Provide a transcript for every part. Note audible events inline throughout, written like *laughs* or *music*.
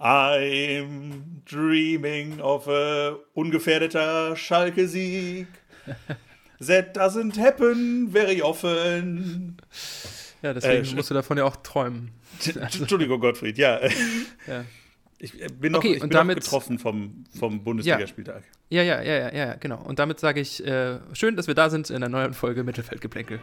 I'm dreaming of a ungefährdeter Schalke-Sieg. *laughs* That doesn't happen very often. Ja, deswegen äh, musst du davon ja auch träumen. Also. Entschuldigung, Gottfried, ja. *laughs* ja. Ich bin noch, okay, ich bin damit, noch getroffen vom, vom Bundesligaspieltag. Ja, ja, ja, ja, ja, genau. Und damit sage ich, äh, schön, dass wir da sind in einer neuen Folge Mittelfeldgeplänkel.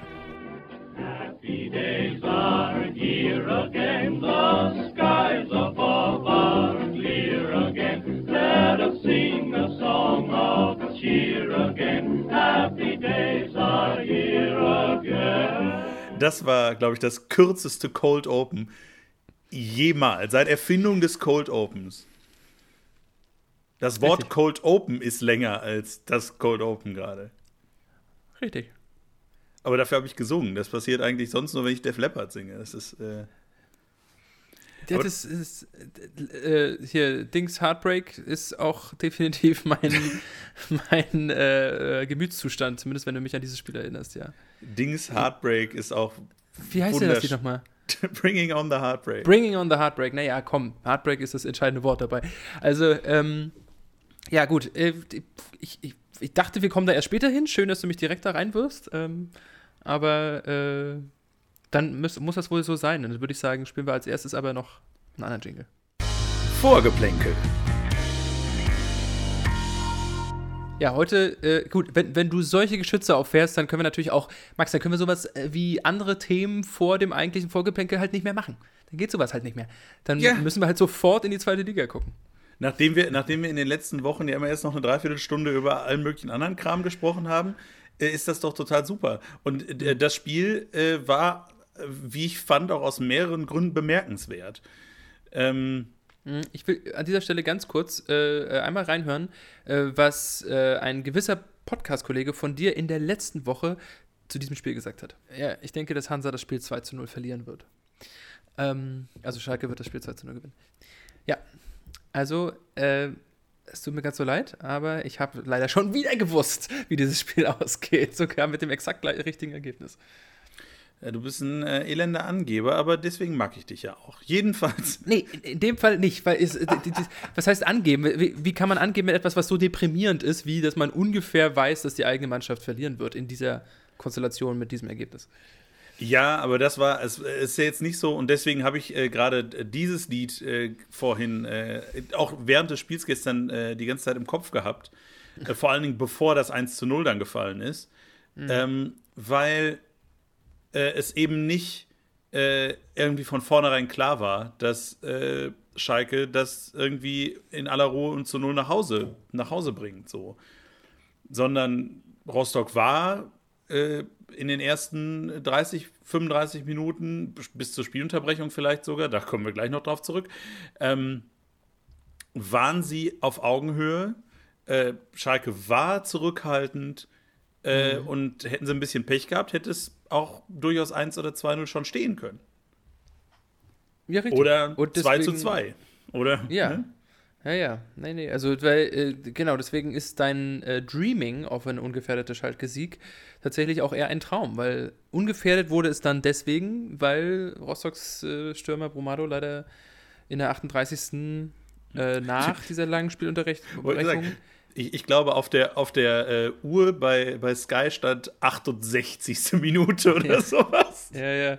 Das war, glaube ich, das kürzeste Cold Open jemals, seit Erfindung des Cold Opens. Das Wort Richtig. Cold Open ist länger als das Cold Open gerade. Richtig. Aber dafür habe ich gesungen. Das passiert eigentlich sonst nur, wenn ich Def Leppard singe. Das ist. Äh ja, das ist äh, hier Dings Heartbreak ist auch *laughs* definitiv mein, mein äh, Gemütszustand, zumindest wenn du mich an dieses Spiel erinnerst, ja. Dings Heartbreak ist auch. Wie heißt denn das Lied nochmal? *laughs* Bringing on the Heartbreak. Bringing on the Heartbreak. Naja, komm, Heartbreak ist das entscheidende Wort dabei. Also, ähm, ja, gut. Äh, ich, ich, ich, dachte, wir kommen da erst später hin. Schön, dass du mich direkt da reinwirfst. Ähm, aber äh, dann muss, muss das wohl so sein. Dann würde ich sagen, spielen wir als erstes aber noch einen anderen Jingle. Vorgeplänkel. Ja, heute, äh, gut, wenn, wenn du solche Geschütze auffährst, dann können wir natürlich auch, Max, dann können wir sowas äh, wie andere Themen vor dem eigentlichen Vorgeplänkel halt nicht mehr machen. Dann geht sowas halt nicht mehr. Dann ja. müssen wir halt sofort in die zweite Liga gucken. Nachdem wir, nachdem wir in den letzten Wochen ja immer erst noch eine Dreiviertelstunde über allen möglichen anderen Kram gesprochen haben, äh, ist das doch total super. Und äh, das Spiel äh, war, wie ich fand, auch aus mehreren Gründen bemerkenswert. Ähm, hm, ich will an dieser Stelle ganz kurz äh, äh, einmal reinhören, äh, was äh, ein gewisser Podcast-Kollege von dir in der letzten Woche zu diesem Spiel gesagt hat. Ja, ich denke, dass Hansa das Spiel 2 zu 0 verlieren wird. Ähm, also Schalke wird das Spiel 2 zu 0 gewinnen. Ja, also äh, es tut mir ganz so leid, aber ich habe leider schon wieder gewusst, wie dieses Spiel *laughs* ausgeht, sogar mit dem exakt richtigen Ergebnis. Du bist ein äh, elender Angeber, aber deswegen mag ich dich ja auch. Jedenfalls. *laughs* Nee, in dem Fall nicht, weil es, was heißt angeben? Wie, wie, kann man angeben mit etwas, was so deprimierend ist, wie dass man ungefähr weiß, dass die eigene Mannschaft verlieren wird in dieser Konstellation mit diesem Ergebnis? Ja, aber das war, es ist ja jetzt nicht so und deswegen habe ich äh, gerade dieses Lied äh, vorhin, äh, auch während des Spiels gestern äh, die ganze Zeit im Kopf gehabt. Äh, vor allen Dingen bevor das 1 zu 0 dann gefallen ist. Mhm. Ähm, weil äh, es eben nicht äh, irgendwie von vornherein klar war, dass äh, Schalke das irgendwie in aller Ruhe und zu null nach Hause, nach Hause bringt. So. Sondern Rostock war äh, in den ersten 30, 35 Minuten, bis zur Spielunterbrechung vielleicht sogar, da kommen wir gleich noch drauf zurück, ähm, waren sie auf Augenhöhe. Äh, Schalke war zurückhaltend äh, mhm. und hätten sie ein bisschen Pech gehabt, hätte es auch durchaus 1 oder 2-0 schon stehen können. Ja, richtig. Oder deswegen, 2 zu 2. Oder? Ja. Ne? Ja, ja. Nee, nee. Also, weil, äh, genau, deswegen ist dein äh, Dreaming auf einen ungefährdeten Schalke-Sieg tatsächlich auch eher ein Traum, weil ungefährdet wurde es dann deswegen, weil Rostocks äh, Stürmer Brumado leider in der 38. Äh, *laughs* nach dieser langen Spielunterbrechung ich, ich, glaube, auf der, auf der äh, Uhr bei, bei Sky stand 68. Minute oder ja. sowas. Ja, ja.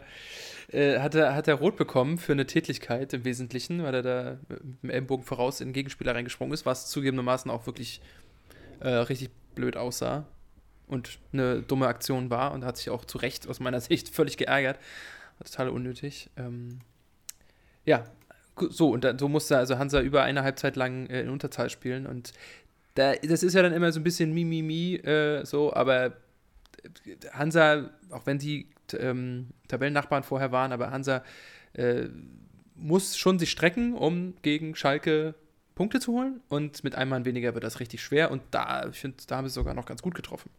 Äh, hat, er, hat er rot bekommen für eine Tätigkeit im Wesentlichen, weil er da mit dem Ellenbogen voraus in den Gegenspieler reingesprungen ist, was zugegebenermaßen auch wirklich äh, richtig blöd aussah und eine dumme Aktion war und hat sich auch zu Recht aus meiner *laughs* Sicht völlig geärgert. Total unnötig. Ähm, ja, so, und dann, so musste also Hansa über eine Halbzeit lang äh, in Unterzahl spielen und da, das ist ja dann immer so ein bisschen Mimimi, äh, so, aber Hansa, auch wenn die ähm, Tabellennachbarn vorher waren, aber Hansa äh, muss schon sich strecken, um gegen Schalke Punkte zu holen. Und mit einem Mann weniger wird das richtig schwer. Und da, ich finde, da haben sie sogar noch ganz gut getroffen.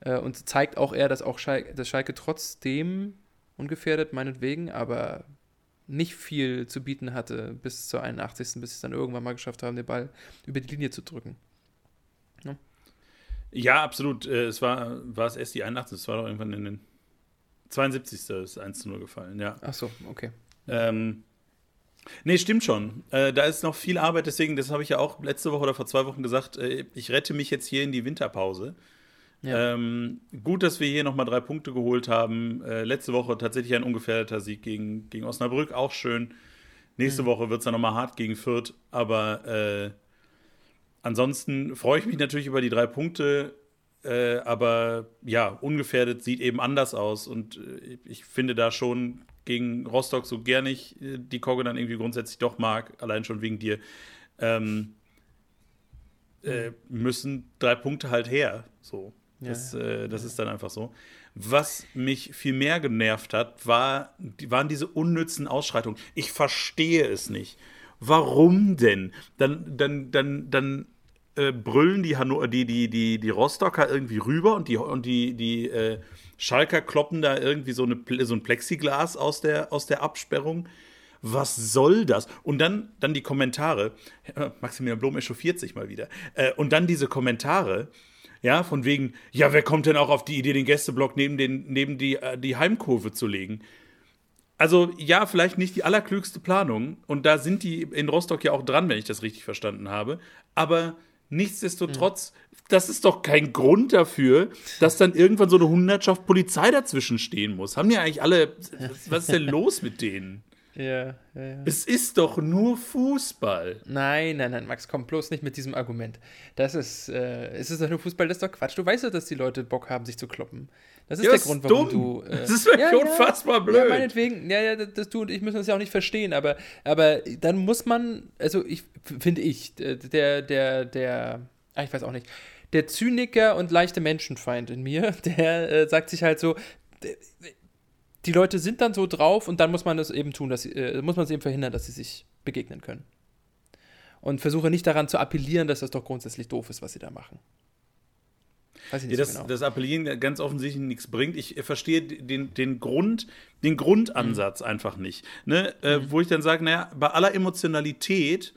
Äh, und zeigt auch eher, dass auch Schalke, dass Schalke trotzdem ungefährdet, meinetwegen, aber nicht viel zu bieten hatte bis zur 81. bis sie es dann irgendwann mal geschafft haben, den Ball über die Linie zu drücken. Ne? Ja, absolut. Äh, es war, war es erst die 81. Es war doch irgendwann in den 72. ist 1 zu 0 gefallen, ja. Ach so, okay. Ähm, Nee, stimmt schon. Äh, da ist noch viel Arbeit, deswegen, das habe ich ja auch letzte Woche oder vor zwei Wochen gesagt, äh, ich rette mich jetzt hier in die Winterpause. Ja. Ähm, gut, dass wir hier nochmal drei Punkte geholt haben. Äh, letzte Woche tatsächlich ein ungefährdeter Sieg gegen, gegen Osnabrück, auch schön. Nächste mhm. Woche wird es dann nochmal hart gegen Fürth, aber äh, ansonsten freue ich mich natürlich über die drei Punkte. Äh, aber ja, ungefährdet sieht eben anders aus und äh, ich finde da schon gegen Rostock, so gerne ich äh, die Kogge dann irgendwie grundsätzlich doch mag, allein schon wegen dir, ähm, äh, müssen drei Punkte halt her. So. Das, ja, äh, das ja. ist dann einfach so. Was mich viel mehr genervt hat, war, waren diese unnützen Ausschreitungen. Ich verstehe es nicht. Warum denn? Dann, dann, dann, dann äh, brüllen die, Hanno die, die, die, die Rostocker irgendwie rüber und die, und die, die äh, Schalker kloppen da irgendwie so, eine, so ein Plexiglas aus der, aus der Absperrung. Was soll das? Und dann, dann die Kommentare. Maximilian Blom echauffiert sich mal wieder. Äh, und dann diese Kommentare. Ja, von wegen, ja, wer kommt denn auch auf die Idee, den Gästeblock neben, den, neben die, äh, die Heimkurve zu legen? Also, ja, vielleicht nicht die allerklügste Planung. Und da sind die in Rostock ja auch dran, wenn ich das richtig verstanden habe. Aber Nichtsdestotrotz, mhm. das ist doch kein Grund dafür, dass dann irgendwann so eine Hundertschaft Polizei dazwischen stehen muss. Haben ja eigentlich alle, was ist denn los mit denen? *laughs* Ja, ja, ja. Es ist doch nur Fußball. Nein, nein, nein, Max, komm bloß nicht mit diesem Argument. Das ist, äh, es ist doch nur Fußball, das ist doch Quatsch. Du weißt doch, dass die Leute Bock haben, sich zu kloppen. Das ist ja, der Grund, warum dumm. du. Äh, das ist wirklich ja, unfassbar blöd. Ja, meinetwegen, ja, ja, das, du und ich müssen das ja auch nicht verstehen, aber, aber dann muss man, also ich finde ich, der, der, der, ah, ich weiß auch nicht, der Zyniker und leichte Menschenfeind in mir, *laughs* der äh, sagt sich halt so, die Leute sind dann so drauf und dann muss man das eben tun, dass äh, muss man es eben verhindern, dass sie sich begegnen können. Und versuche nicht daran zu appellieren, dass das doch grundsätzlich doof ist, was sie da machen. Weiß ich nicht ja, das, so genau. das Appellieren ganz offensichtlich nichts bringt. Ich verstehe den, den, Grund, den Grundansatz mhm. einfach nicht. Ne? Äh, mhm. Wo ich dann sage, naja, bei aller Emotionalität,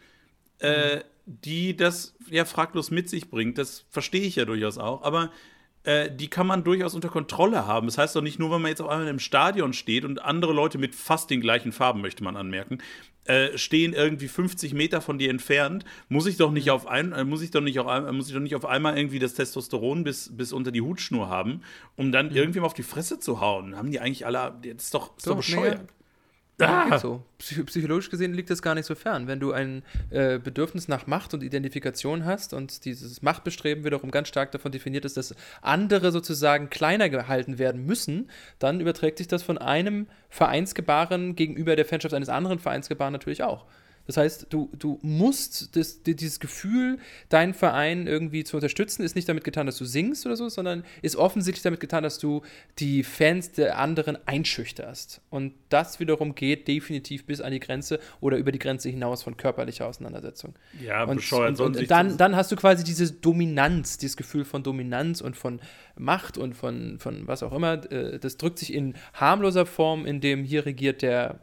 äh, mhm. die das ja fraglos mit sich bringt, das verstehe ich ja durchaus auch, aber äh, die kann man durchaus unter Kontrolle haben. Das heißt doch nicht nur, wenn man jetzt auf einmal im Stadion steht und andere Leute mit fast den gleichen Farben, möchte man anmerken, äh, stehen irgendwie 50 Meter von dir entfernt, muss ich doch nicht mhm. auf ein, äh, muss ich doch nicht auf, muss ich doch nicht auf einmal irgendwie das Testosteron bis, bis unter die Hutschnur haben, um dann mhm. irgendwie mal auf die Fresse zu hauen. Haben die eigentlich alle, das ist doch, ist doch, doch bescheuert. Nee, Ah. So. Psychologisch gesehen liegt das gar nicht so fern. Wenn du ein äh, Bedürfnis nach Macht und Identifikation hast und dieses Machtbestreben wiederum ganz stark davon definiert ist, dass andere sozusagen kleiner gehalten werden müssen, dann überträgt sich das von einem Vereinsgebaren gegenüber der Fanschaft eines anderen Vereinsgebaren natürlich auch. Das heißt, du, du musst das, dieses Gefühl, deinen Verein irgendwie zu unterstützen, ist nicht damit getan, dass du singst oder so, sondern ist offensichtlich damit getan, dass du die Fans der anderen einschüchterst. Und das wiederum geht definitiv bis an die Grenze oder über die Grenze hinaus von körperlicher Auseinandersetzung. Ja, und, bescheuert. Und, und dann, dann hast du quasi diese Dominanz, dieses Gefühl von Dominanz und von Macht und von, von was auch immer. Äh, das drückt sich in harmloser Form, in dem hier regiert der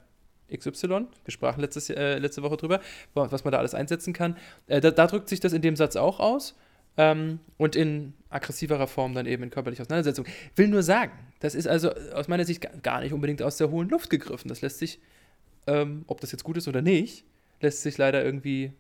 XY, wir sprachen letztes, äh, letzte Woche drüber, was man da alles einsetzen kann. Äh, da, da, drückt sich das in dem Satz auch aus ähm, und in aggressiverer Form dann eben in körperlicher Auseinandersetzung. Will nur sagen, das ist also aus meiner Sicht gar nicht unbedingt aus der hohen Luft gegriffen. Das lässt sich, ähm, ob das jetzt gut ist oder nicht, lässt sich leider irgendwie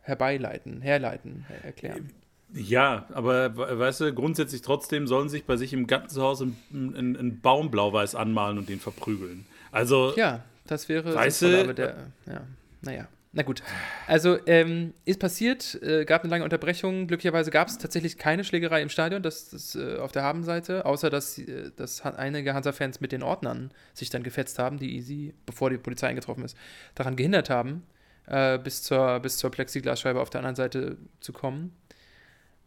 herbeileiten, herleiten, erklären. Ja, aber weißt du, grundsätzlich trotzdem sollen sich bei sich im Gartenzuhause einen, einen Baum blau-weiß anmalen und den verprügeln. Also. Ja, das wäre weißt sinnvoll, aber der, ja, naja. Na gut. Also, ähm, ist passiert, äh, gab eine lange Unterbrechung. Glücklicherweise gab es tatsächlich keine Schlägerei im Stadion, das, das äh, auf der Habenseite, außer dass, äh, dass einige Hansa-Fans mit den Ordnern sich dann gefetzt haben, die sie, bevor die Polizei eingetroffen ist, daran gehindert haben, äh, bis, zur, bis zur Plexiglasscheibe auf der anderen Seite zu kommen.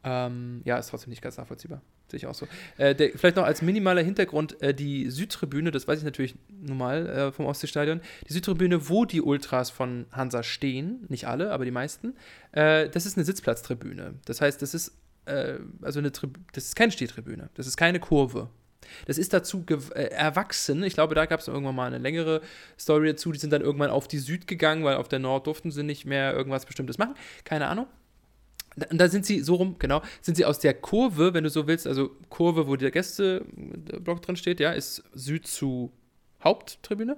Ähm, ja, ist trotzdem nicht ganz nachvollziehbar. Sehe ich auch so. Äh, der, vielleicht noch als minimaler Hintergrund: äh, die Südtribüne, das weiß ich natürlich normal äh, vom Ostseestadion, die Südtribüne, wo die Ultras von Hansa stehen, nicht alle, aber die meisten, äh, das ist eine Sitzplatztribüne. Das heißt, das ist äh, also eine das ist keine Stehtribüne, das ist keine Kurve. Das ist dazu äh, erwachsen. Ich glaube, da gab es irgendwann mal eine längere Story dazu. Die sind dann irgendwann auf die Süd gegangen, weil auf der Nord durften sie nicht mehr irgendwas Bestimmtes machen. Keine Ahnung. Und da sind sie so rum, genau, sind sie aus der Kurve, wenn du so willst, also Kurve, wo der Gästeblock drin steht, ja, ist Süd zu Haupttribüne.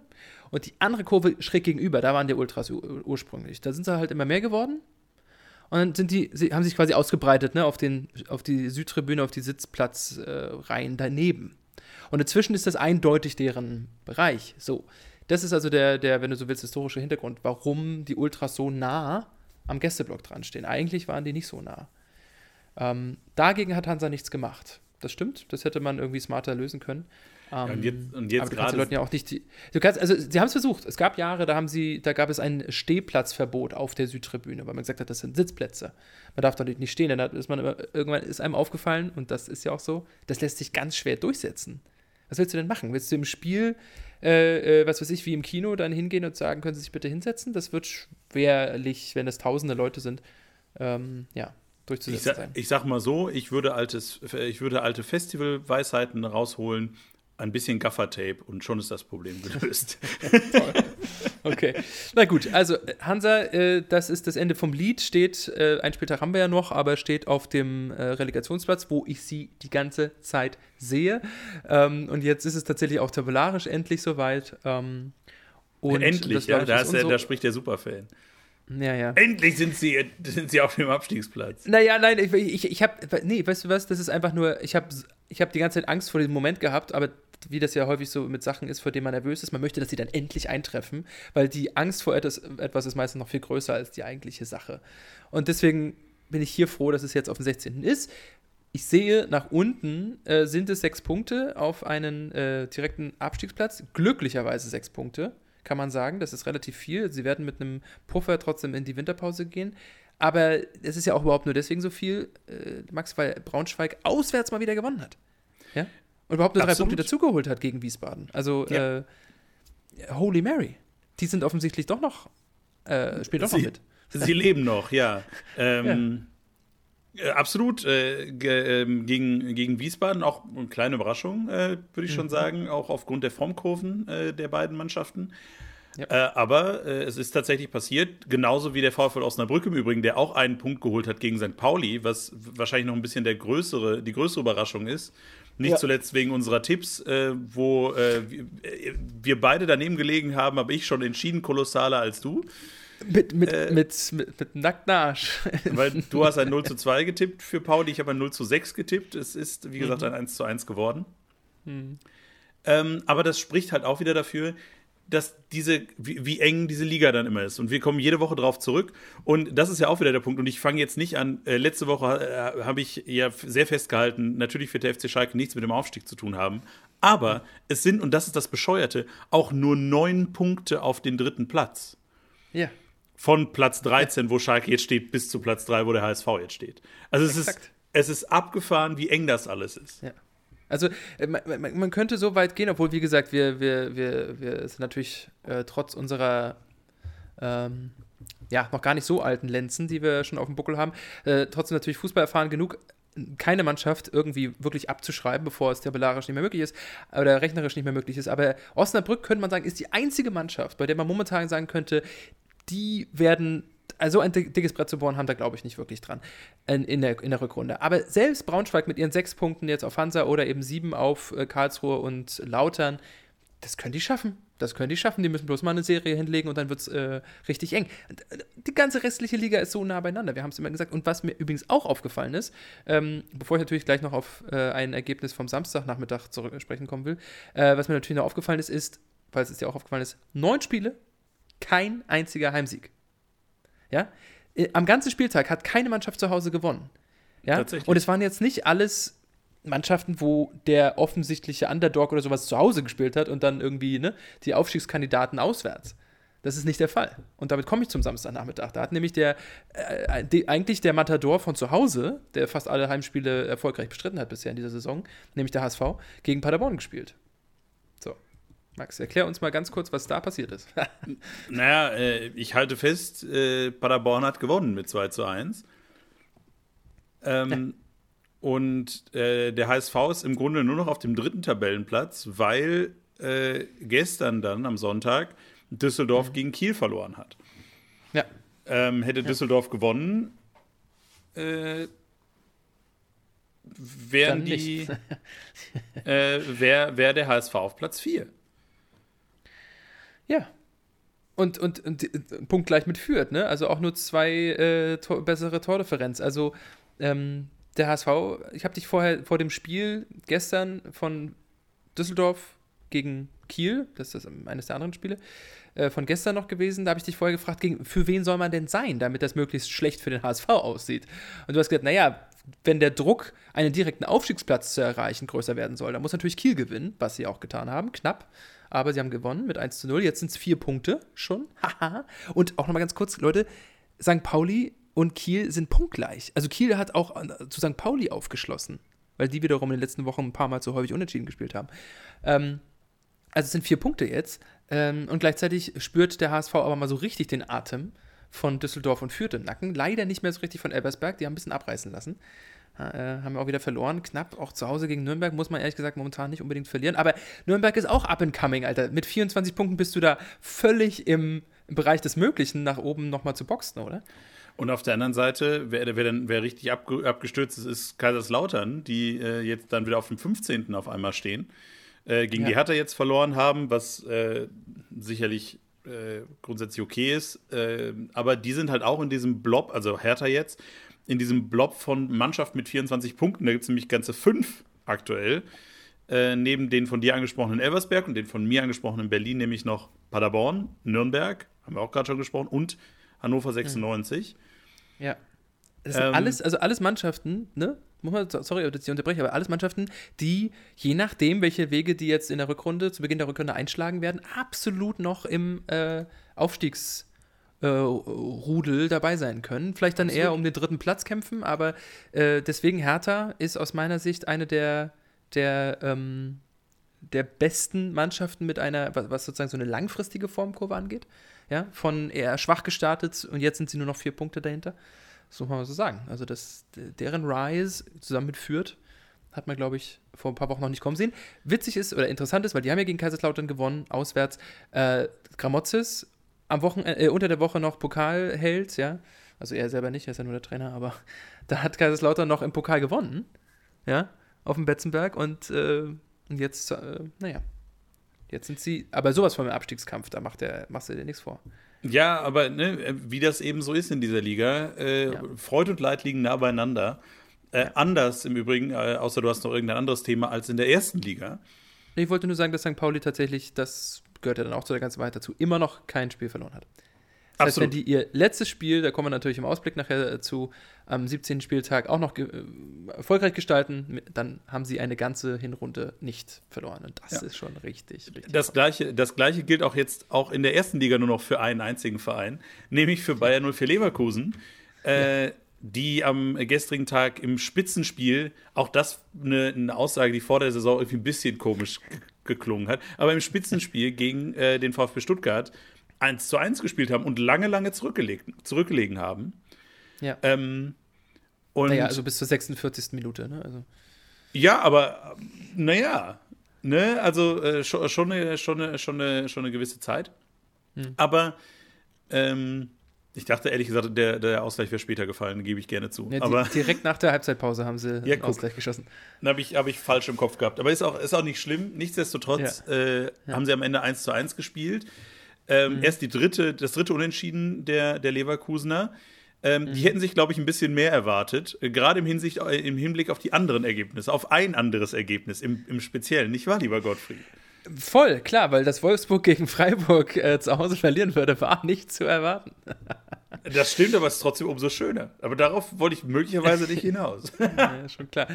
Und die andere Kurve schräg gegenüber, da waren die Ultras ursprünglich. Da sind sie halt immer mehr geworden. Und dann sind die, sie haben sich quasi ausgebreitet, ne, auf, den, auf die Südtribüne, auf die Sitzplatzreihen äh, daneben. Und inzwischen ist das eindeutig deren Bereich. So. Das ist also der, der, wenn du so willst, historische Hintergrund, warum die Ultras so nah am Gästeblock dran stehen. Eigentlich waren die nicht so nah. Ähm, dagegen hat Hansa nichts gemacht. Das stimmt, das hätte man irgendwie smarter lösen können. Ja, und jetzt, und jetzt aber du Leuten ja auch nicht die, du kannst, also sie haben es versucht. Es gab Jahre, da haben sie, da gab es ein Stehplatzverbot auf der Südtribüne, weil man gesagt hat, das sind Sitzplätze. Man darf dort nicht stehen. Dann ist man immer, irgendwann ist einem aufgefallen, und das ist ja auch so, das lässt sich ganz schwer durchsetzen. Was willst du denn machen? Willst du im Spiel, äh, äh, was weiß ich, wie im Kino, dann hingehen und sagen, können Sie sich bitte hinsetzen? Das wird schwerlich, wenn es tausende Leute sind. Ähm, ja, durchzusetzen ich sag, sein. Ich sag mal so, ich würde, altes, ich würde alte Festivalweisheiten rausholen ein bisschen Gaffertape und schon ist das Problem gelöst. *laughs* okay. Na gut, also Hansa, äh, das ist das Ende vom Lied, steht, äh, ein Spieltag haben wir ja noch, aber steht auf dem äh, Relegationsplatz, wo ich sie die ganze Zeit sehe. Ähm, und jetzt ist es tatsächlich auch tabellarisch endlich soweit. Ähm, und endlich, ja, da, der, da spricht der Superfan. Ja, ja. Endlich sind sie, sind sie auf dem Abstiegsplatz. Naja, nein, ich, ich, ich habe, nee, weißt du was, das ist einfach nur, ich habe ich hab die ganze Zeit Angst vor diesem Moment gehabt, aber wie das ja häufig so mit Sachen ist, vor denen man nervös ist, man möchte, dass sie dann endlich eintreffen, weil die Angst vor etwas, etwas ist meistens noch viel größer als die eigentliche Sache. Und deswegen bin ich hier froh, dass es jetzt auf dem 16. ist. Ich sehe, nach unten äh, sind es sechs Punkte auf einen äh, direkten Abstiegsplatz. Glücklicherweise sechs Punkte, kann man sagen. Das ist relativ viel. Sie werden mit einem Puffer trotzdem in die Winterpause gehen. Aber es ist ja auch überhaupt nur deswegen so viel, äh, Max, weil Braunschweig auswärts mal wieder gewonnen hat. Ja? Und überhaupt nur drei Punkte dazugeholt hat gegen Wiesbaden. Also, ja. äh, Holy Mary. Die sind offensichtlich doch noch, äh, spielen doch noch mit. Sie leben noch, ja. *laughs* Ähm, ja. Äh, absolut. Äh, ge, ähm, gegen, gegen Wiesbaden auch eine kleine Überraschung, äh, würde ich mhm. schon sagen, auch aufgrund der Formkurven äh, der beiden Mannschaften. Ja. Äh, aber äh, es ist tatsächlich passiert, genauso wie der VfL Osnabrück im Übrigen, der auch einen Punkt geholt hat gegen St. Pauli, was wahrscheinlich noch ein bisschen der größere, die größere Überraschung ist. Nicht ja. zuletzt wegen unserer Tipps, äh, wo äh, wir beide daneben gelegen haben, aber ich schon entschieden kolossaler als du. Mit, mit, äh, mit, mit, mit nackten Arsch. Weil *laughs* du hast ein 0 zu 2 getippt für Pauli, ich habe ein 0 zu 6 getippt. Es ist, wie gesagt, mhm. ein 1 zu 1 geworden. Mhm. Ähm, aber das spricht halt auch wieder dafür, dass diese, wie, wie, eng diese Liga dann immer ist. Und wir kommen jede Woche drauf zurück. Und das ist ja auch wieder der Punkt. Und ich fange jetzt nicht an. Äh, letzte Woche äh, habe ich ja sehr festgehalten, natürlich wird der FC Schalke nichts mit dem Aufstieg zu tun haben. Aber es sind, und das ist das Bescheuerte, auch nur neun Punkte auf den dritten Platz. Ja. Von Platz 13, wo Schalke jetzt steht, bis zu Platz 3, wo der HSV jetzt steht. Also es ist, es ist abgefahren, wie eng das alles ist. Ja. Also äh, man, man, könnte so weit gehen, obwohl, wie gesagt, wir, wir, wir, wir sind natürlich äh, trotz unserer ähm, ja, noch gar nicht so alten Lenzen, die wir schon auf dem Buckel haben, äh, trotzdem natürlich Fußball erfahren genug, keine Mannschaft irgendwie wirklich abzuschreiben, bevor es tabellarisch nicht mehr möglich ist oder rechnerisch nicht mehr möglich ist. Aber Osnabrück, könnte man sagen, ist die einzige Mannschaft, bei der man momentan sagen könnte, die werden also ein dickes Brett zu bohren haben da, glaube ich, nicht wirklich dran in, in, der, in der Rückrunde. Aber selbst Braunschweig mit ihren sechs Punkten jetzt auf Hansa oder eben sieben auf äh, Karlsruhe und Lautern, das können die schaffen. Das können die schaffen. Die müssen bloß mal eine Serie hinlegen und dann wird es äh, richtig eng. Äh, die ganze restliche Liga ist so nah beieinander. Wir haben es immer gesagt. Und was mir übrigens auch aufgefallen ist, ähm, bevor ich natürlich gleich noch auf äh, ein Ergebnis vom Samstagnachmittag zurück sprechen kommen will, äh, was mir natürlich noch aufgefallen ist, ist, weil es dir auch aufgefallen ist, neun Spiele, kein einziger Heimsieg. Ja? Äh, am ganzen Spieltag hat keine Mannschaft zu Hause gewonnen. Ja? Und es waren jetzt nicht alles Mannschaften, wo der offensichtliche Underdog oder sowas zu Hause gespielt hat und dann irgendwie ne, die Aufstiegskandidaten auswärts. Das ist nicht der Fall. Und damit komme ich zum Samstagnachmittag. Da hat nämlich der, äh, die, eigentlich der Matador von zu Hause, der fast alle Heimspiele erfolgreich bestritten hat bisher in dieser Saison, nämlich der HSV, gegen Paderborn gespielt. Max, erklär uns mal ganz kurz, was da passiert ist. *laughs* naja, äh, ich halte fest, äh, Paderborn hat gewonnen mit 2 zu 1. Ähm. Und äh, der HSV ist im Grunde nur noch auf dem dritten Tabellenplatz, weil äh, gestern dann am Sonntag Düsseldorf mhm. gegen Kiel verloren hat. Ja. Ähm, hätte ja. Düsseldorf gewonnen, äh, wären die, äh, wäre wär der HSV auf Platz 4. Ja. Und, und, und, und Punkt gleich mit führt, ne? Also auch nur zwei äh, Tor, bessere Tordifferenz. Also ähm, der HSV, ich habe dich vorher vor dem Spiel gestern von Düsseldorf gegen Kiel, das ist eines der anderen Spiele, äh, von gestern noch gewesen. Da habe ich dich vorher gefragt, gegen, für wen soll man denn sein, damit das möglichst schlecht für den HSV aussieht? Und du hast gesagt, naja, wenn der Druck, einen direkten Aufstiegsplatz zu erreichen, größer werden soll, dann muss natürlich Kiel gewinnen, was sie auch getan haben, knapp. Aber sie haben gewonnen mit 1 zu 0. Jetzt sind es vier Punkte schon. *laughs* und auch nochmal ganz kurz, Leute, St. Pauli und Kiel sind punktgleich. Also Kiel hat auch zu St. Pauli aufgeschlossen, weil die wiederum in den letzten Wochen ein paar Mal zu häufig unentschieden gespielt haben. Ähm, also es sind vier Punkte jetzt. Ähm, und gleichzeitig spürt der HSV aber mal so richtig den Atem von Düsseldorf und Fürth im Nacken. Leider nicht mehr so richtig von Elversberg, die haben ein bisschen abreißen lassen. Äh, haben wir auch wieder verloren. Knapp, auch zu Hause gegen Nürnberg muss man ehrlich gesagt momentan nicht unbedingt verlieren. Aber Nürnberg ist auch up and coming, Alter. Mit 24 Punkten bist du da völlig im, im Bereich des Möglichen, nach oben nochmal zu boxen, oder? Und auf der anderen Seite, wer, wer, dann, wer richtig abge, abgestürzt ist, ist Kaiserslautern, die äh, jetzt dann wieder auf dem 15. auf einmal stehen. Äh, gegen ja. die Hertha jetzt verloren haben, was äh, sicherlich äh, grundsätzlich okay ist. Äh, aber die sind halt auch in diesem Blob, also Hertha jetzt, in diesem Blob von Mannschaft mit 24 Punkten. Da gibt es nämlich ganze fünf aktuell. Äh, neben den von dir angesprochenen Elversberg und den von mir angesprochenen Berlin, nämlich noch Paderborn, Nürnberg, haben wir auch gerade schon gesprochen, und Hannover 96. Ja. Das sind ähm, alles, also alles Mannschaften, ne? sorry, dass ich unterbreche, aber alles Mannschaften, die je nachdem, welche Wege die jetzt in der Rückrunde, zu Beginn der Rückrunde einschlagen werden, absolut noch im äh, Aufstiegsrudel äh, dabei sein können. Vielleicht dann eher um den dritten Platz kämpfen, aber äh, deswegen Hertha ist aus meiner Sicht eine der, der, ähm, der besten Mannschaften mit einer, was, was sozusagen so eine langfristige Formkurve angeht. Ja, von eher schwach gestartet und jetzt sind sie nur noch vier Punkte dahinter. Das muss man mal so sagen. Also das, deren Rise zusammen mit Fürth hat man, glaube ich, vor ein paar Wochen noch nicht kommen sehen. Witzig ist oder interessant ist, weil die haben ja gegen Kaiserslautern gewonnen, auswärts. Äh, Gramozis am Wochenende, äh, unter der Woche noch Pokal hält, ja. Also er selber nicht, er ist ja nur der Trainer, aber *laughs* da hat Kaiserslautern noch im Pokal gewonnen, ja, auf dem Betzenberg und, äh, und jetzt, äh, naja, jetzt sind sie, aber sowas von einem Abstiegskampf, da macht der, machst du dir nichts vor. Ja, aber ne, wie das eben so ist in dieser Liga, äh, ja. Freud und Leid liegen nah beieinander. Äh, ja. Anders im Übrigen, äh, außer du hast noch irgendein anderes Thema als in der ersten Liga. Ich wollte nur sagen, dass St. Pauli tatsächlich, das gehört ja dann auch zu der ganzen Wahrheit dazu, immer noch kein Spiel verloren hat. Das heißt, wenn die ihr letztes Spiel, da kommen wir natürlich im Ausblick nachher zu, am 17. Spieltag auch noch ge äh, erfolgreich gestalten, dann haben sie eine ganze Hinrunde nicht verloren. Und das ja. ist schon richtig, richtig. Das gleiche, das gleiche gilt auch jetzt auch in der ersten Liga nur noch für einen einzigen Verein, nämlich für Bayern 04 Leverkusen. Äh, ja. Die am gestrigen Tag im Spitzenspiel, auch das eine, eine, Aussage, die vor der Saison irgendwie ein bisschen komisch geklungen hat, aber im Spitzenspiel *laughs* gegen äh, den VfB Stuttgart 1 zu 1 gespielt haben und lange, lange zurückgelegt, zurückgelegen haben. Ja. Ähm, und naja, also bis zur 46. Minute, ne? Also. Ja, aber naja, ne, also äh, schon, schon, eine, schon, eine, schon, eine, schon eine gewisse Zeit. Hm. Aber ähm, ich dachte ehrlich gesagt, der, der Ausgleich wäre später gefallen, gebe ich gerne zu. Ja, aber *laughs* direkt nach der Halbzeitpause haben sie ja, den Ausgleich geschossen. Dann habe ich, hab ich falsch im Kopf gehabt. Aber ist auch, ist auch nicht schlimm. Nichtsdestotrotz ja. Äh, haben sie am Ende 1 zu 1 gespielt. Ähm, mhm. Erst die dritte, das dritte Unentschieden der, der Leverkusener. Ähm, mhm. Die hätten sich, glaube ich, ein bisschen mehr erwartet, äh, gerade im, Hinsicht, äh, im Hinblick auf die anderen Ergebnisse, auf ein anderes Ergebnis im, im Speziellen, nicht wahr, lieber Gottfried? Voll, klar, weil das Wolfsburg gegen Freiburg äh, zu Hause verlieren würde, war nicht zu erwarten. das stimmt, aber es ist trotzdem umso schöner. Aber darauf wollte ich möglicherweise nicht hinaus. *laughs* ja, schon klar.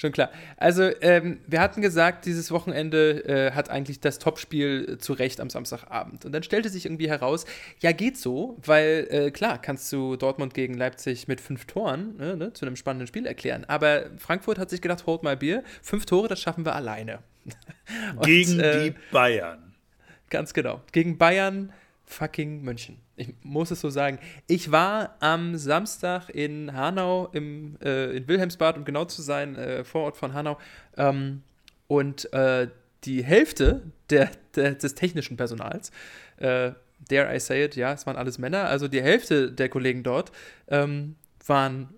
Schon klar. Also, ähm, wir hatten gesagt, dieses Wochenende äh, hat eigentlich das Topspiel zu Recht am Samstagabend. Und dann stellte sich irgendwie heraus, ja, geht so, weil äh, klar, kannst du Dortmund gegen Leipzig mit fünf Toren ne, ne, zu einem spannenden Spiel erklären. Aber Frankfurt hat sich gedacht, holt mal Bier, fünf Tore, das schaffen wir alleine. Und, gegen äh, die Bayern. Ganz genau. Gegen Bayern fucking München. Ich muss es so sagen. Ich war am Samstag in Hanau, im, äh, in Wilhelmsbad, um genau zu sein, äh, Vorort von Hanau. Ähm, und äh, die Hälfte der, der, des technischen Personals, äh, dare I say it, ja, es waren alles Männer, also die Hälfte der Kollegen dort ähm, waren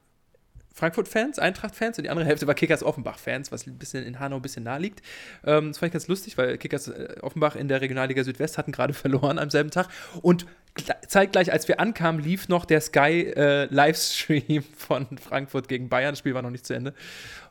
Frankfurt-Fans, Eintracht-Fans und die andere Hälfte war Kickers-Offenbach-Fans, was ein bisschen in Hanau ein bisschen nahe liegt. Ähm, das fand ich ganz lustig, weil Kickers äh, Offenbach in der Regionalliga Südwest hatten gerade *laughs* verloren am selben Tag. Und zeitgleich, als wir ankamen, lief noch der Sky-Livestream äh, *laughs* von Frankfurt gegen Bayern. Das Spiel war noch nicht zu Ende.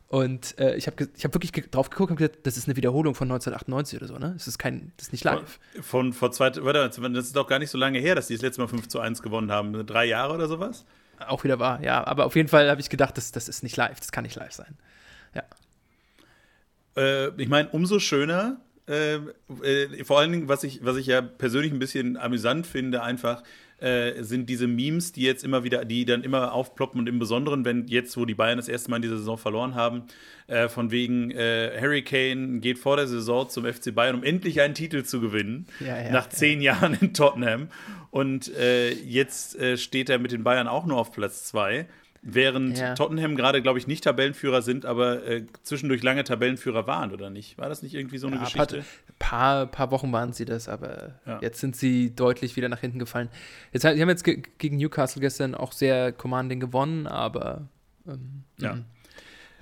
Und äh, ich habe ich hab wirklich drauf geguckt und gesagt, das ist eine Wiederholung von 1998 oder so, ne? Das ist kein, das ist nicht live. Von, von vor zwei, warte, das ist doch gar nicht so lange her, dass die das letzte Mal 5 zu 1 gewonnen haben. Drei Jahre oder sowas? Auch wieder wahr, ja. Aber auf jeden Fall habe ich gedacht, das, das ist nicht live, das kann nicht live sein. Ja. Äh, ich meine, umso schöner, äh, äh, vor allen Dingen, was ich, was ich ja persönlich ein bisschen amüsant finde, einfach, äh, sind diese Memes, die jetzt immer wieder, die dann immer aufploppen und im Besonderen, wenn jetzt, wo die Bayern das erste Mal in dieser Saison verloren haben, äh, von wegen äh, Harry Kane geht vor der Saison zum FC Bayern, um endlich einen Titel zu gewinnen, ja, ja, nach zehn ja. Jahren in Tottenham. Und äh, jetzt äh, steht er mit den Bayern auch nur auf Platz zwei. Während ja. Tottenham gerade, glaube ich, nicht Tabellenführer sind, aber äh, zwischendurch lange Tabellenführer waren, oder nicht? War das nicht irgendwie so eine ja, Geschichte? Ein paar, paar, Wochen waren sie das, aber ja. jetzt sind sie deutlich wieder nach hinten gefallen. Jetzt, sie haben jetzt ge gegen Newcastle gestern auch sehr commanding gewonnen, aber ähm, ja. Mhm.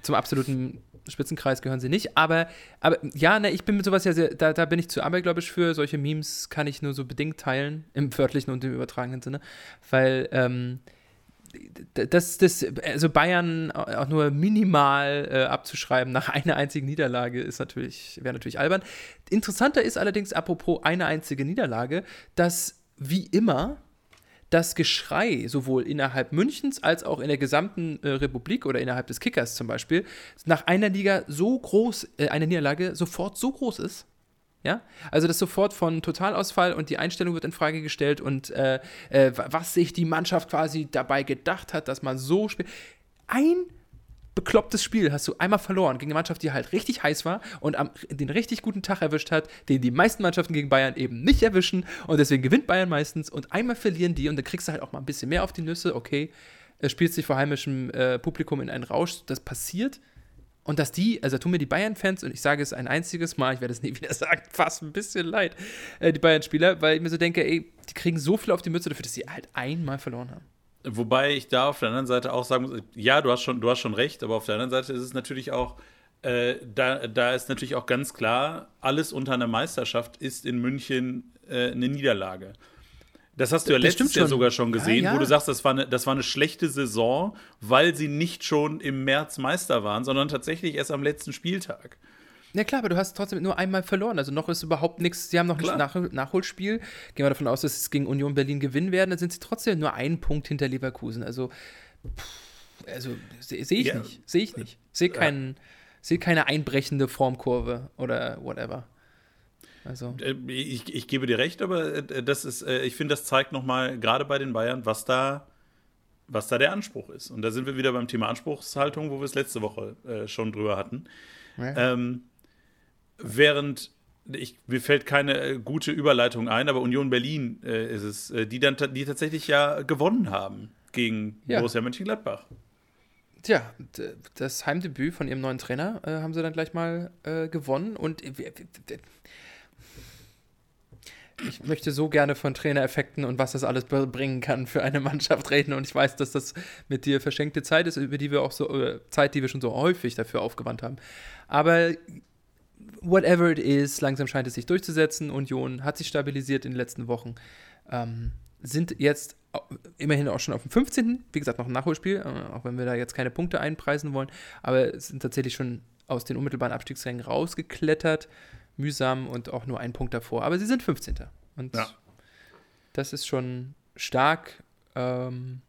zum absoluten Spitzenkreis gehören sie nicht. Aber, aber ja, ne, ich bin mit sowas ja sehr, da, da bin ich zu abergläubisch für. Solche Memes kann ich nur so bedingt teilen, im wörtlichen und im übertragenen Sinne. Weil, ähm, das, das, also Bayern auch nur minimal äh, abzuschreiben nach einer einzigen Niederlage ist natürlich, wäre natürlich albern. Interessanter ist allerdings, apropos eine einzige Niederlage, dass wie immer das Geschrei sowohl innerhalb Münchens als auch in der gesamten äh, Republik oder innerhalb des Kickers zum Beispiel nach einer Liga so groß, äh, einer Niederlage sofort so groß ist, ja, also das sofort von Totalausfall und die Einstellung wird in Frage gestellt und äh, äh, was sich die Mannschaft quasi dabei gedacht hat, dass man so spielt. Ein beklopptes Spiel hast du einmal verloren gegen eine Mannschaft, die halt richtig heiß war und am, den richtig guten Tag erwischt hat, den die meisten Mannschaften gegen Bayern eben nicht erwischen und deswegen gewinnt Bayern meistens und einmal verlieren die und dann kriegst du halt auch mal ein bisschen mehr auf die Nüsse, okay, es spielt sich vor heimischem äh, Publikum in einen Rausch, das passiert, und dass die, also tun mir die Bayern-Fans, und ich sage es ein einziges Mal, ich werde es nie *laughs* wieder sagen, fast ein bisschen leid, äh, die Bayern-Spieler, weil ich mir so denke, ey, die kriegen so viel auf die Mütze dafür, dass sie halt einmal verloren haben. Wobei ich da auf der anderen Seite auch sagen muss, ja, du hast schon, du hast schon recht, aber auf der anderen Seite ist es natürlich auch, äh, da, da ist natürlich auch ganz klar, alles unter einer Meisterschaft ist in München äh, eine Niederlage. Das hast du ja das letztes Jahr sogar schon gesehen, ja, ja. wo du sagst, das war, eine, das war eine schlechte Saison, weil sie nicht schon im März Meister waren, sondern tatsächlich erst am letzten Spieltag. Ja klar, aber du hast trotzdem nur einmal verloren. Also noch ist überhaupt nichts. Sie haben noch ein Nach Nachholspiel. Gehen wir davon aus, dass es gegen Union Berlin gewinnen werden. Dann sind sie trotzdem nur einen Punkt hinter Leverkusen. Also, also sehe seh ich ja. nicht. Sehe ich nicht. Sehe keinen, seh keine einbrechende Formkurve oder whatever. Also. Äh, ich, ich gebe dir recht, aber äh, das ist, äh, ich finde, das zeigt nochmal, gerade bei den Bayern, was da, was da der Anspruch ist. Und da sind wir wieder beim Thema Anspruchshaltung, wo wir es letzte Woche äh, schon drüber hatten. Ja. Ähm, während ich, mir fällt keine gute Überleitung ein, aber Union Berlin äh, ist es, die dann die tatsächlich ja gewonnen haben gegen ja. Borussia Mönchengladbach. Tja, das Heimdebüt von ihrem neuen Trainer äh, haben sie dann gleich mal gewonnen und ich möchte so gerne von Trainereffekten und was das alles bringen kann für eine Mannschaft reden. Und ich weiß, dass das mit dir verschenkte Zeit ist, über die wir auch so, Zeit, die wir schon so häufig dafür aufgewandt haben. Aber whatever it is, langsam scheint es sich durchzusetzen. Union hat sich stabilisiert in den letzten Wochen. Ähm, sind jetzt immerhin auch schon auf dem 15. Wie gesagt, noch ein Nachholspiel, äh, auch wenn wir da jetzt keine Punkte einpreisen wollen. Aber sind tatsächlich schon aus den unmittelbaren Abstiegsrängen rausgeklettert mühsam und auch nur ein Punkt davor. Aber sie sind 15. Und ja. das ist schon stark. Ähm,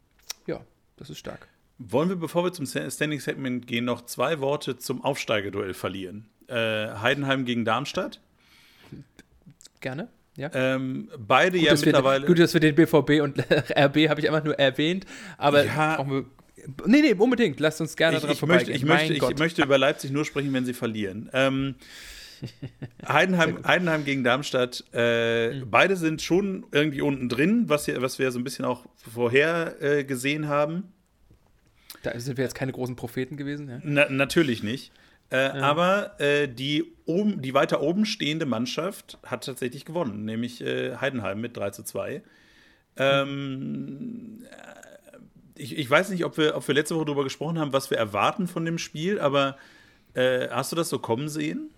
ja, das ist stark. Wollen wir, bevor wir zum Standing Segment gehen, noch zwei Worte zum Aufsteigerduell verlieren? Äh, Heidenheim gegen Darmstadt? Gerne. Ja. Ähm, beide gut, ja mittlerweile. Wir, gut, dass wir den BVB und *laughs* RB habe ich einfach nur erwähnt, aber ja. brauchen wir Nee, nee, unbedingt. Lasst uns gerne ich, ich möchte, ich, möchte, ich möchte über Leipzig nur sprechen, wenn sie verlieren. Ähm, Heidenheim, Heidenheim gegen Darmstadt. Äh, mhm. Beide sind schon irgendwie unten drin, was, hier, was wir so ein bisschen auch vorher äh, gesehen haben. Da sind wir jetzt keine großen Propheten gewesen. Ja? Na, natürlich nicht. Äh, ja. Aber äh, die, oben, die weiter oben stehende Mannschaft hat tatsächlich gewonnen, nämlich äh, Heidenheim mit 3 zu 2. Ähm, ich, ich weiß nicht, ob wir, ob wir letzte Woche darüber gesprochen haben, was wir erwarten von dem Spiel, aber äh, hast du das so kommen sehen?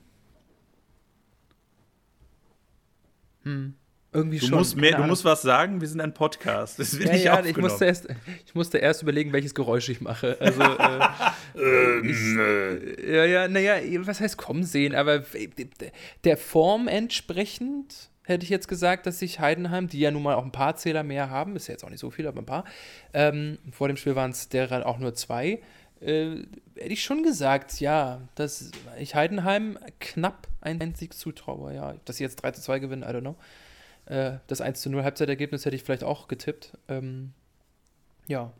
Hm. Irgendwie du schon. Musst mehr, du musst was sagen, wir sind ein Podcast. Das wird ja, nicht ja, aufgenommen. ich musste, erst, ich musste erst überlegen, welches Geräusch ich mache. Also, äh, *laughs* ich, ja, ja, naja, was heißt kommen sehen, aber der Form entsprechend hätte ich jetzt gesagt, dass sich Heidenheim, die ja nun mal auch ein paar Zähler mehr haben, ist ja jetzt auch nicht so viel, aber ein paar, ähm, vor dem Spiel waren es derer auch nur zwei, äh, hätte ich schon gesagt, ja, dass ich Heidenheim knapp einen Sieg zutraue, ja. Dass sie jetzt 3 zu 2 gewinnen, I don't know. Äh, das 1 zu 0 Halbzeitergebnis hätte ich vielleicht auch getippt. Ähm, ja.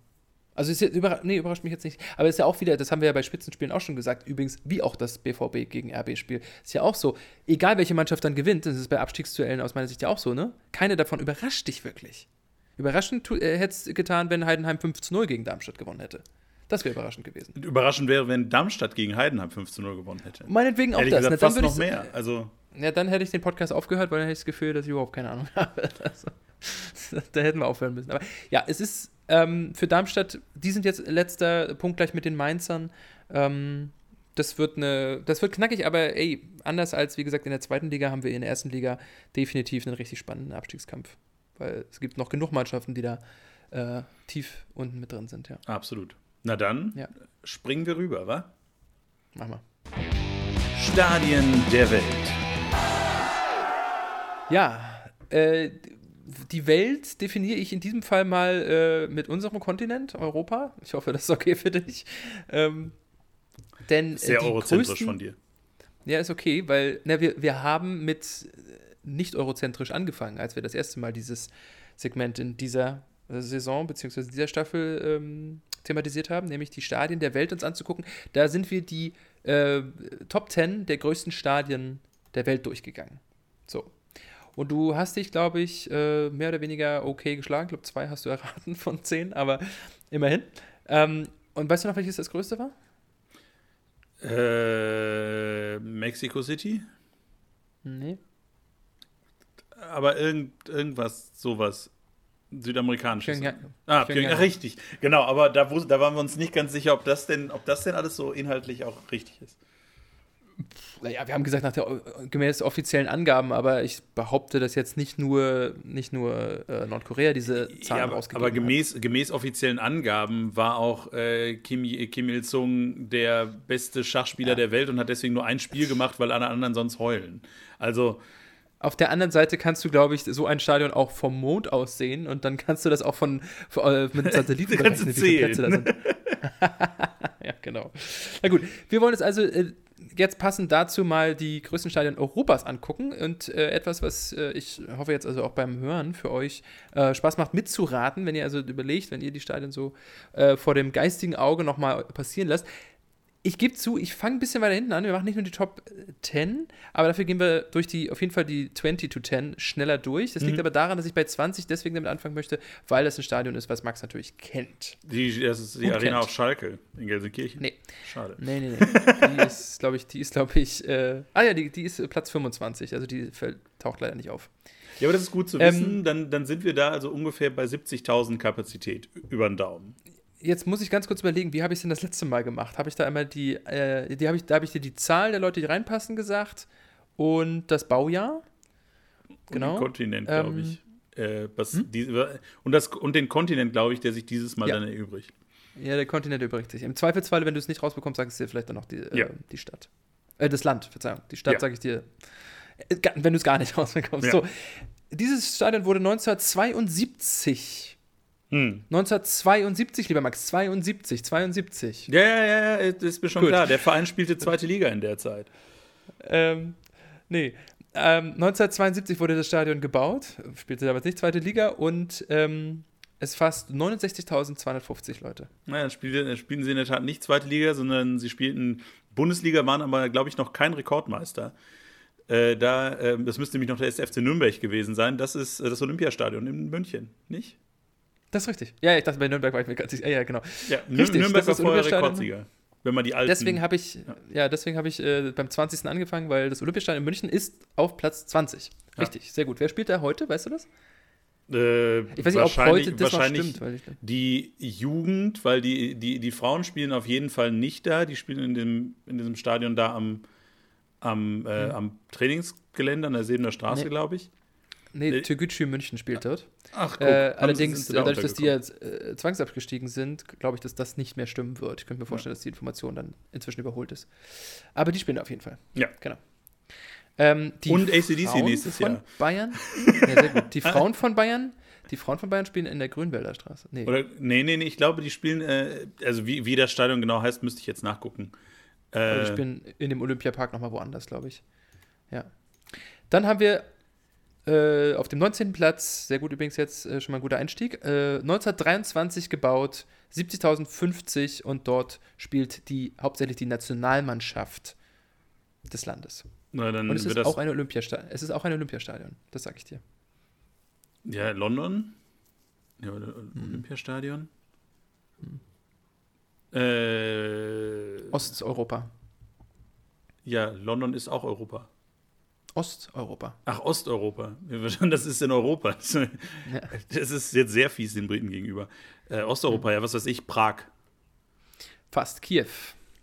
Also ist jetzt überra nee, überrascht mich jetzt nicht. Aber ist ja auch wieder, das haben wir ja bei Spitzenspielen auch schon gesagt, übrigens, wie auch das BVB gegen RB-Spiel. Ist ja auch so, egal welche Mannschaft dann gewinnt, das ist bei Abstiegsduellen aus meiner Sicht ja auch so, ne? Keine davon überrascht dich wirklich. Überraschend äh, hätte es getan, wenn Heidenheim 5 zu 0 gegen Darmstadt gewonnen hätte. Das wäre überraschend gewesen. Überraschend wäre, wenn Darmstadt gegen Heidenheim 5 zu 0 gewonnen hätte. Meinetwegen auch Ehrlich das. Gesagt, Na, fast noch mehr. Also ja, dann hätte ich den Podcast aufgehört, weil dann hätte ich das Gefühl, dass ich überhaupt keine Ahnung *laughs* habe. Also, *laughs* da hätten wir aufhören müssen. Aber ja, es ist ähm, für Darmstadt, die sind jetzt letzter Punkt gleich mit den Mainzern. Ähm, das wird eine, das wird knackig, aber ey, anders als wie gesagt in der zweiten Liga haben wir in der ersten Liga definitiv einen richtig spannenden Abstiegskampf. Weil es gibt noch genug Mannschaften, die da äh, tief unten mit drin sind, ja. Absolut. Na dann ja. springen wir rüber, wa? Mach mal. Stadien der Welt. Ja, äh, die Welt definiere ich in diesem Fall mal äh, mit unserem Kontinent, Europa. Ich hoffe, das ist okay für dich. Ähm, denn Sehr eurozentrisch größten, von dir. Ja, ist okay, weil na, wir, wir haben mit nicht eurozentrisch angefangen, als wir das erste Mal dieses Segment in dieser Saison bzw. dieser Staffel ähm, thematisiert haben, nämlich die Stadien der Welt uns anzugucken. Da sind wir die äh, Top 10 der größten Stadien der Welt durchgegangen. So. Und du hast dich, glaube ich, äh, mehr oder weniger okay geschlagen. Ich glaube, zwei hast du erraten von zehn, aber immerhin. Ähm, und weißt du noch, welches das größte war? Äh, Mexico City? Nee. Aber irgend, irgendwas, sowas. Südamerikanisches. Pyongyang. Ah, Pyongyang, richtig. Genau, aber da, da waren wir uns nicht ganz sicher, ob das denn, ob das denn alles so inhaltlich auch richtig ist. Naja, wir haben gesagt, nach der gemäß offiziellen Angaben, aber ich behaupte, dass jetzt nicht nur, nicht nur äh, Nordkorea diese Zahlen ja, aber, rausgegeben aber gemäß, hat. gemäß offiziellen Angaben war auch äh, Kim, Kim Il-sung der beste Schachspieler ja. der Welt und hat deswegen nur ein Spiel gemacht, weil alle anderen sonst heulen. Also auf der anderen Seite kannst du, glaube ich, so ein Stadion auch vom Mond aus sehen und dann kannst du das auch von, von äh, mit *laughs* Satelliten berechnen, wie viele Plätze da sind. *laughs* ja, genau. Na gut, wir wollen jetzt also äh, jetzt passend dazu mal die größten Stadien Europas angucken und äh, etwas, was äh, ich hoffe jetzt also auch beim Hören für euch äh, Spaß macht mitzuraten, wenn ihr also überlegt, wenn ihr die Stadien so äh, vor dem geistigen Auge nochmal passieren lasst ich gebe zu, ich fange ein bisschen weiter hinten an. Wir machen nicht nur die Top 10, aber dafür gehen wir durch die, auf jeden Fall die 20 to 10 schneller durch. Das mhm. liegt aber daran, dass ich bei 20 deswegen damit anfangen möchte, weil das ein Stadion ist, was Max natürlich kennt. Die, das ist die Arena kennt. auf Schalke in Gelsenkirchen. Nee. Schade. Nee, nee, nee. die *laughs* ist, glaube ich, die ist, glaube ich, äh, ah ja, die, die ist Platz 25, also die taucht leider nicht auf. Ja, aber das ist gut zu wissen. Ähm, dann, dann sind wir da also ungefähr bei 70.000 Kapazität über den Daumen jetzt muss ich ganz kurz überlegen, wie habe ich es denn das letzte Mal gemacht? Habe ich da einmal die, äh, die habe ich, da habe ich dir die Zahl der Leute, die reinpassen, gesagt und das Baujahr. Genau. Und den Kontinent, glaube ähm, ich. Äh, was hm? die, und, das, und den Kontinent, glaube ich, der sich dieses Mal ja. dann erübrigt. Ja, der Kontinent übrigt sich. Im Zweifelsfall, wenn du es nicht rausbekommst, sagst du dir vielleicht dann noch die, äh, ja. äh, die Stadt. Äh, das Land, Verzeihung. Die Stadt ja. sage ich dir, äh, wenn du es gar nicht *laughs* rausbekommst. So, dieses Stadion wurde 1972 hm. 1972, lieber Max, 72, 72. Ja, ja, ja, ja ist mir schon Gut. klar. Der Verein spielte zweite Liga in der Zeit. Ähm, nee. Ähm, 1972 wurde das Stadion gebaut, spielte damals nicht zweite Liga und ähm, es fasst 69.250 Leute. Naja, dann spielten, spielen sie in der Tat nicht zweite Liga, sondern sie spielten Bundesliga, waren aber, glaube ich, noch kein Rekordmeister. Äh, da, äh, das müsste nämlich noch der SFC Nürnberg gewesen sein. Das ist äh, das Olympiastadion in München, nicht? Das ist richtig. Ja, ich dachte, bei Nürnberg war ich mir ganz sicher. Ja, ja, genau. Ja, richtig, Nürnberg war vorher Rekordsieger. Wenn man die alten. Deswegen habe ich, ja. ja. deswegen habe ich äh, beim 20. angefangen, weil das Olympiastadion in München ist auf Platz 20. Richtig, sehr gut. Wer spielt da heute? Weißt du das? Äh, Ich weiß nicht, ob heute das noch stimmt. Die Jugend, weil die, die, die Frauen spielen auf jeden Fall nicht da. Die spielen in, dem, in diesem Stadion da am, am, äh, mhm. am Trainingsgelände an der Sebener Straße, nee. glaube ich. Nee. Türgücü München spielt dort. Ach, guck, äh, allerdings, da dadurch, dass die jetzt äh, zwangsabgestiegen sind, glaube ich, dass das nicht mehr stimmen wird. Ich könnte mir vorstellen, ja. dass die Information dann inzwischen überholt ist. Aber die spielen auf jeden Fall. Ja. Genau. Ähm, Und ACDC Frauen nächstes von Jahr. Bayern. Ja, sehr gut. Die *laughs* Frauen von Bayern. Die Frauen von Bayern spielen in der Grünwälder Straße. Nee. Oder, nee, nee, nee, ich glaube, die spielen, äh, also wie, wie das Stadion genau heißt, müsste ich jetzt nachgucken. Äh, die spielen in dem Olympiapark nochmal woanders, glaube ich. Ja. Dann haben wir äh, auf dem 19. Platz, sehr gut übrigens jetzt, äh, schon mal ein guter Einstieg, 1923 äh, gebaut, 70.050 und dort spielt die hauptsächlich die Nationalmannschaft des Landes. Na, dann und es ist auch ein Olympiastadion. Es ist auch ein Olympiastadion, das sage ich dir. Ja, London? Ja, hm. Olympiastadion? Hm. Osteuropa. Ja, London ist auch Europa. Osteuropa. Ach, Osteuropa. Das ist in Europa. *laughs* Das ist jetzt sehr fies den Briten gegenüber. Äh, Osteuropa, ja, was weiß ich, Prag. Fast, Kiew.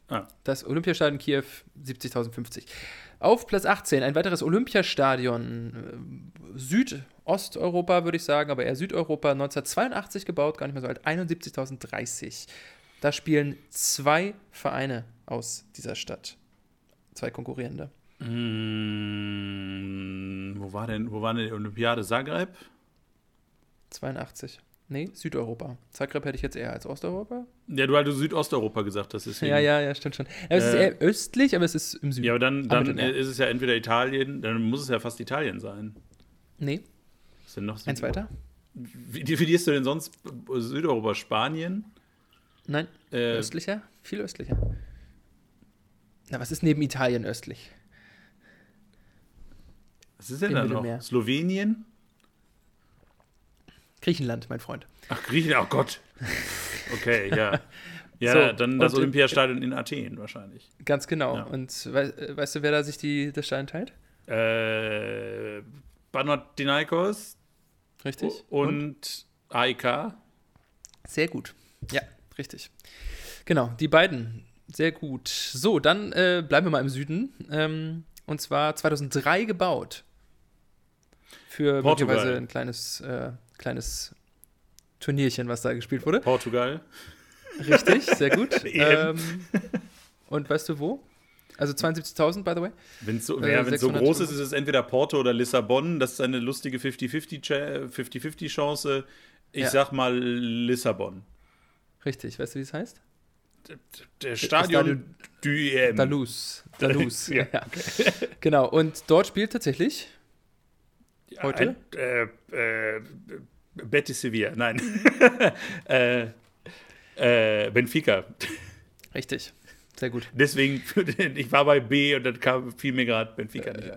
Ah. Das Olympiastadion Kiew, 70.050. Auf Platz 18 ein weiteres Olympiastadion. Äh, Südosteuropa, würde ich sagen, aber eher Südeuropa, 1982 gebaut, gar nicht mehr so alt, 71.030. Da spielen zwei Vereine aus dieser Stadt. Zwei konkurrierende. Mmh, wo war denn, wo war denn die Olympiade? Zagreb? 82. Nee, Südeuropa. Zagreb hätte ich jetzt eher als Osteuropa. Ja, du, du Südosteuropa gesagt hast. Deswegen. Ja, ja, ja, stimmt schon. Ja, es äh, ist eher östlich, aber es ist im Süden. Ja, aber dann, dann aber ist es ja entweder Italien, dann muss es ja fast Italien sein. Nee. Was ist denn noch Eins weiter? Wie definierst du denn sonst Südeuropa? Spanien? Nein, äh, östlicher, viel östlicher. Na, was ist neben Italien östlich? Was ist denn da noch? Slowenien? Griechenland, mein Freund. Ach, Griechenland, oh Gott. Okay, ja. *laughs* Ja, so, dann das Olympiastadion in Athen wahrscheinlich. Ganz genau. Ja. Und we weißt du, wer da sich die, das Stein teilt? Äh, Panathinaikos. Richtig. Und, und AIK. Sehr gut. Ja, richtig. Genau, die beiden. Sehr gut. So, dann äh, bleiben wir mal im Süden. Ähm, und zwar 2003 gebaut für Portugal. möglicherweise ein kleines, äh, kleines Turnierchen, was da gespielt wurde. Portugal. Richtig, sehr gut. *laughs* ähm, und weißt du wo? Also 72.000, by the way. Wenn es so, äh, ja, so groß ist, ist es entweder Porto oder Lissabon. Das ist eine lustige 50-50 Chance. Ich ja. sag mal Lissabon. Richtig, weißt du, wie es heißt? Der Stadion du EM. Dalus. Dalus. *laughs* ja, okay. Genau, und dort spielt tatsächlich Heute? Ein, äh, äh, Betis Sevilla, nein. *laughs* äh, äh, Benfica. Richtig, sehr gut. Deswegen, ich war bei B und dann kam, fiel mir gerade Benfica nicht.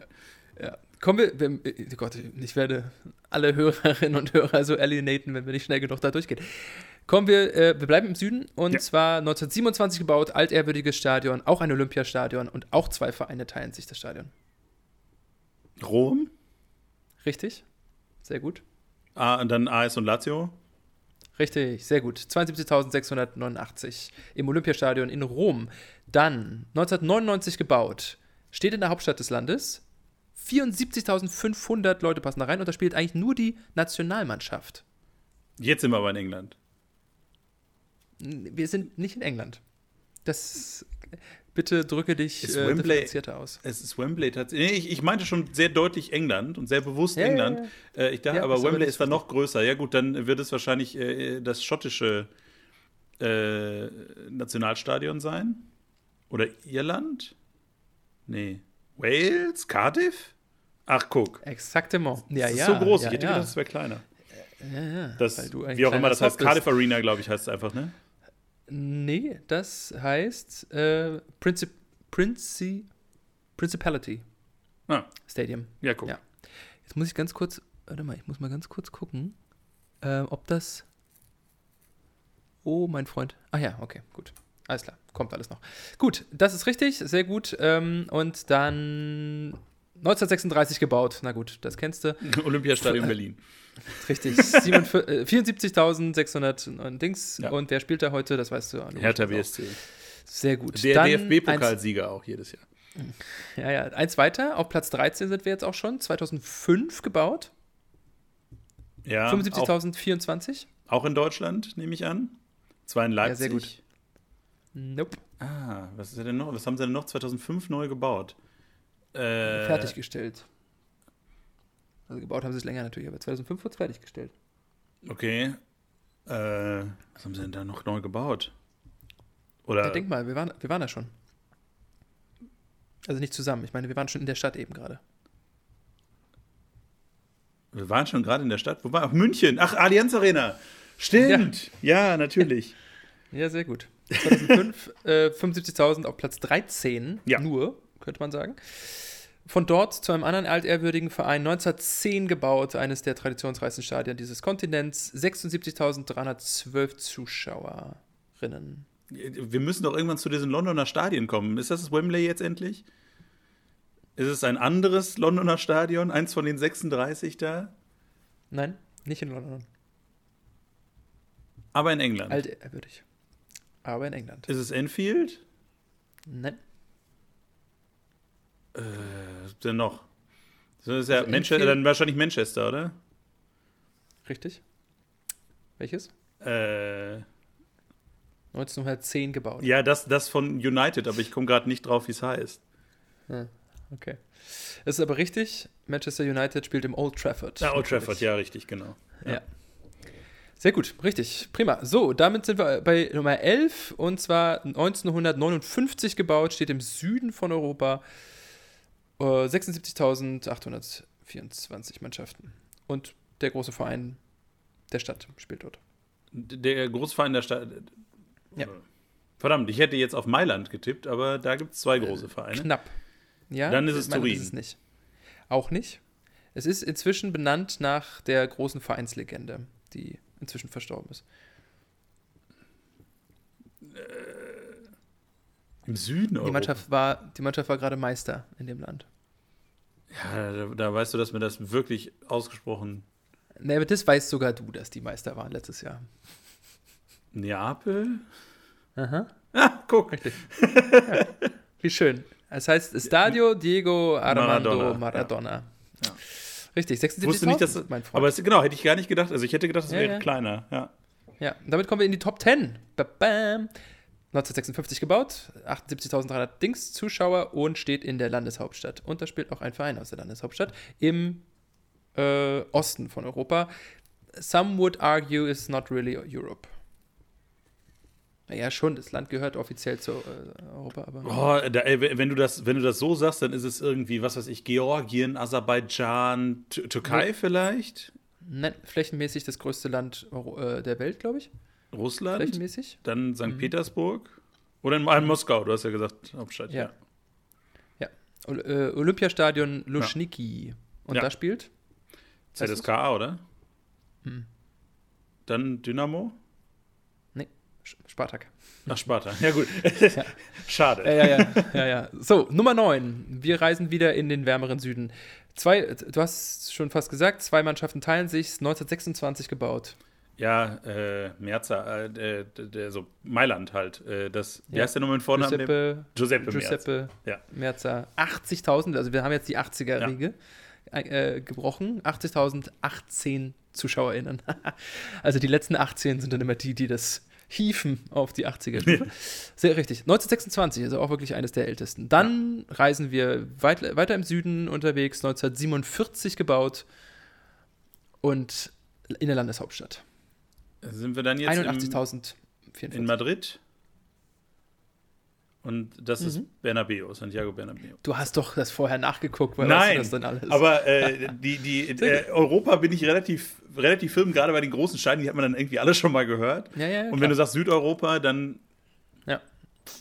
Ja. Kommen wir, wenn, oh Gott, ich werde alle Hörerinnen und Hörer so alienaten, wenn wir nicht schnell genug da durchgehen. Kommen wir, äh, wir bleiben im Süden und ja. zwar 1927 gebaut, altehrwürdiges Stadion, auch ein Olympiastadion und auch zwei Vereine teilen sich das Stadion. Rom? Richtig. Sehr gut. Ah, und dann AS und Lazio? Richtig, sehr gut. 72.689 im Olympiastadion in Rom. Dann 1999 gebaut. Steht in der Hauptstadt des Landes. 74.500 Leute passen da rein und da spielt eigentlich nur die Nationalmannschaft. Jetzt sind wir aber in England. Wir sind nicht in England. Das Bitte drücke dich ist äh, differenzierter aus. Es ist Wembley tatsächlich. Nee, ich, ich, meinte schon sehr deutlich England und sehr bewusst ja, England. Ja, ja. Äh, ich dachte, aber Wembley ist da noch größer. Ja, gut, dann wird es wahrscheinlich äh, das schottische äh, Nationalstadion sein. Oder Irland? Nee. Wales? Cardiff? Ach, guck. Exaktement. Ja, das ist so groß. ich hätte gedacht, das wäre kleiner. Ja, ja. Das, wie auch immer das heißt. Cardiff Arena, glaube ich, heißt es einfach, ne? Nee, das heißt äh, Princip Princi Principality ah. Stadium. Ja, guck. Ja. Jetzt muss ich ganz kurz, warte mal, ich muss mal ganz kurz gucken, äh, ob das. Oh, mein Freund. Ach ja, okay, gut. Alles klar, kommt alles noch. Gut, das ist richtig, sehr gut. Ähm, und dann 1936 gebaut. Na gut, das kennst du. *laughs* Olympiastadion Berlin. *laughs* Richtig. 74.600 Dings. Ja. Und wer spielt da heute? Das weißt du. ja, Hertha BSC. auch. Sehr gut. Der DFB-Pokalsieger auch jedes Jahr. Ja, ja. Eins weiter. Auf Platz 13 sind wir jetzt auch schon. 2005 gebaut. Ja, auch, 75.024. auch in Deutschland, nehme ich an. Zwar in Leipzig. sehr gut. Nope. Ah, was ist denn noch? Was haben sie denn noch 2005 neu gebaut? Äh, Fertiggestellt. Also gebaut haben sie es länger natürlich, aber 2005 wurde es fertiggestellt. Okay. Äh, was haben sie denn da noch neu gebaut? Oder Ja, denk mal, wir waren, wir waren da schon. Also nicht zusammen. Ich meine, wir waren schon in der Stadt eben gerade. wir waren schon gerade in der Stadt. Wo war? Ach, München. Ach, Allianz Arena. Stimmt. Ja, natürlich. *laughs* Ja, sehr gut. 2005 äh, 75.000 auf Platz 13. Ja. Nur, könnte man sagen. Von dort zu einem anderen altehrwürdigen Verein 1910 gebaut, eines der traditionsreichsten Stadien dieses Kontinents. 76.312 Zuschauerinnen. Wir müssen doch irgendwann zu diesen Londoner Stadien kommen. Ist das das Wembley jetzt endlich? Ist es ein anderes Londoner Stadion? Eins von den 36 da? Nein, nicht in London. Aber in England. Altehrwürdig. Aber in England. Ist es Enfield? Nein. Äh, denn noch? Das ist ja Also Manchester, dann wahrscheinlich Manchester, oder? Richtig. Welches? Äh, 1910 gebaut. ja, das, das von United, aber ich komme gerade nicht drauf, wie es heißt. Ah, okay. Es ist aber richtig. Manchester United spielt im Old Trafford. Ah, Old. Trafford, ja, richtig, genau. Ja. Sehr gut, richtig. Prima. So, damit sind wir bei Nummer 11 und zwar 1959 gebaut, steht im Süden von Europa. Äh, 76.824 Mannschaften. Und der große Verein der Stadt spielt dort. Der Großverein der Stadt. Ja. Verdammt, ich hätte jetzt auf Mailand getippt, aber da gibt es zwei große Vereine. Knapp. Ja, Dann ist es Turin. Ist es nicht. Auch nicht. Es ist inzwischen benannt nach der großen Vereinslegende, die inzwischen verstorben ist. Im Süden Die Europas. Mannschaft war, die Mannschaft war gerade Meister in dem Land. Ja, da, da weißt du, dass mir das wirklich ausgesprochen. Nee, aber das weißt sogar du, dass die Meister waren letztes Jahr. Neapel? Aha. Ah, guck. *laughs* Wie schön. Es heißt Stadio Diego Armando Maradona, Maradona. Ja. Richtig, 76 Wusste nicht, dass. mein Freund. Aber es, genau, hätte ich gar nicht gedacht. Also ich hätte gedacht, es Ja, wäre ja. kleiner. Ja. Ja, damit kommen wir in die Top 10. Ba -bam. 1956 gebaut, 78.300 Dings Zuschauer und steht in der Landeshauptstadt. Und da spielt auch ein Verein aus der Landeshauptstadt im äh, Osten von Europa. Some would argue it's not really Europe. Naja, schon, das Land gehört offiziell zu äh, Europa, aber. Oh, da, ey, wenn, du das, wenn du das so sagst, dann ist es irgendwie, was weiß ich, Georgien, Aserbaidschan, Tü- Türkei Nee. vielleicht? Nein, flächenmäßig das größte Land äh, der Welt, glaube ich. Russland? Flächenmäßig. Dann St. Mhm. Petersburg? Oder in, in Moskau, du hast ja gesagt, Hauptstadt. Ja. Ol äh, Olympiastadion Luschniki. Und Ja. da spielt? ZSKA, oder? Hm. Dann Dynamo? Sch- Spartak. Ach, Sparta. Ja, gut. *laughs* Schade. Ja, ja, ja, ja, ja. So, Nummer 9. Wir reisen wieder in den wärmeren Süden. Zwei, du hast schon fast gesagt, zwei Mannschaften teilen sich, 1926 gebaut. Ja, äh, Merza, äh, der, so Mailand halt. Äh, das, wie Ja. heißt der nochmal mit Vornamen? Giuseppe, Giuseppe, Merza. Giuseppe Ja. Merza. 80.000, also wir haben jetzt die 80er-Riege äh, gebrochen. 80.018 ZuschauerInnen. *laughs* also die letzten 18 sind dann immer die, die das hieven auf die 80er-Stufe. *laughs* Sehr richtig. 1926, also auch wirklich eines der ältesten. Dann reisen wir weit, weiter im Süden unterwegs, 1947 gebaut und in der Landeshauptstadt. Sind wir dann jetzt im, 81.044. in Madrid? Und das Mhm. ist Bernabeu, Santiago Bernabeu. Du hast doch das vorher nachgeguckt, weil Nein, das denn alles? aber äh, die, die, *laughs* äh, Europa bin ich relativ, relativ firm, gerade bei den großen Steinen, die hat man dann irgendwie alle schon mal gehört. ja, ja, Und klar. wenn du sagst Südeuropa, dann Ja.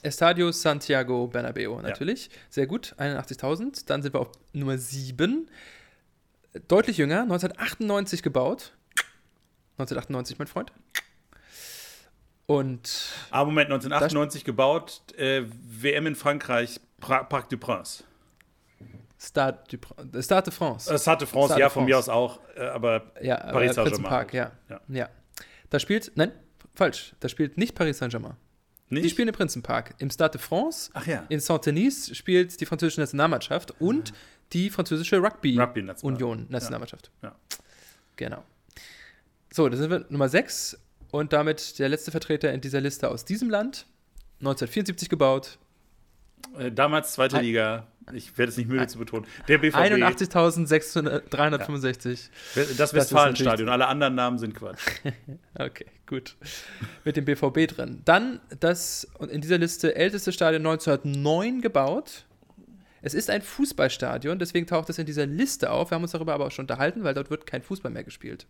Estadio Santiago Bernabeo, natürlich. Sehr gut, 81.000. Dann sind wir auf Nummer 7. Deutlich jünger, 1998 gebaut. 1998, mein Freund. Und Ah, Moment, 1998 gebaut, äh, WM in Frankreich, pra Parc du Prince. Stade, du, Stade de France. Äh, Stade de France, Stade ja, de von mir aus auch, äh, aber ja, Paris äh, Saint-Germain Prinzenpark, ja. Ja. ja. Da spielt, nein, falsch, da spielt nicht Paris Saint-Germain. Die spielen im Prinzenpark. Im Stade de France, Ach ja. in Saint-Denis spielt die französische Nationalmannschaft und die französische Rugby-Union Rugby-National. Nationalmannschaft. Ja. Genau. So, da sind wir Nummer 6 und damit der letzte Vertreter in dieser Liste aus diesem Land. 1974 gebaut. Äh, damals zweite Ein- Liga. Ich werde es nicht müde zu betonen. Der BVB, 81.365. das Westfalenstadion. Alle anderen Namen sind Quatsch. *laughs* Okay, gut. Mit dem BVB drin. Dann das in dieser Liste älteste Stadion 1909 gebaut. Es ist ein Fußballstadion, deswegen taucht es in dieser Liste auf. Wir haben uns darüber aber auch schon unterhalten, weil dort wird kein Fußball mehr gespielt.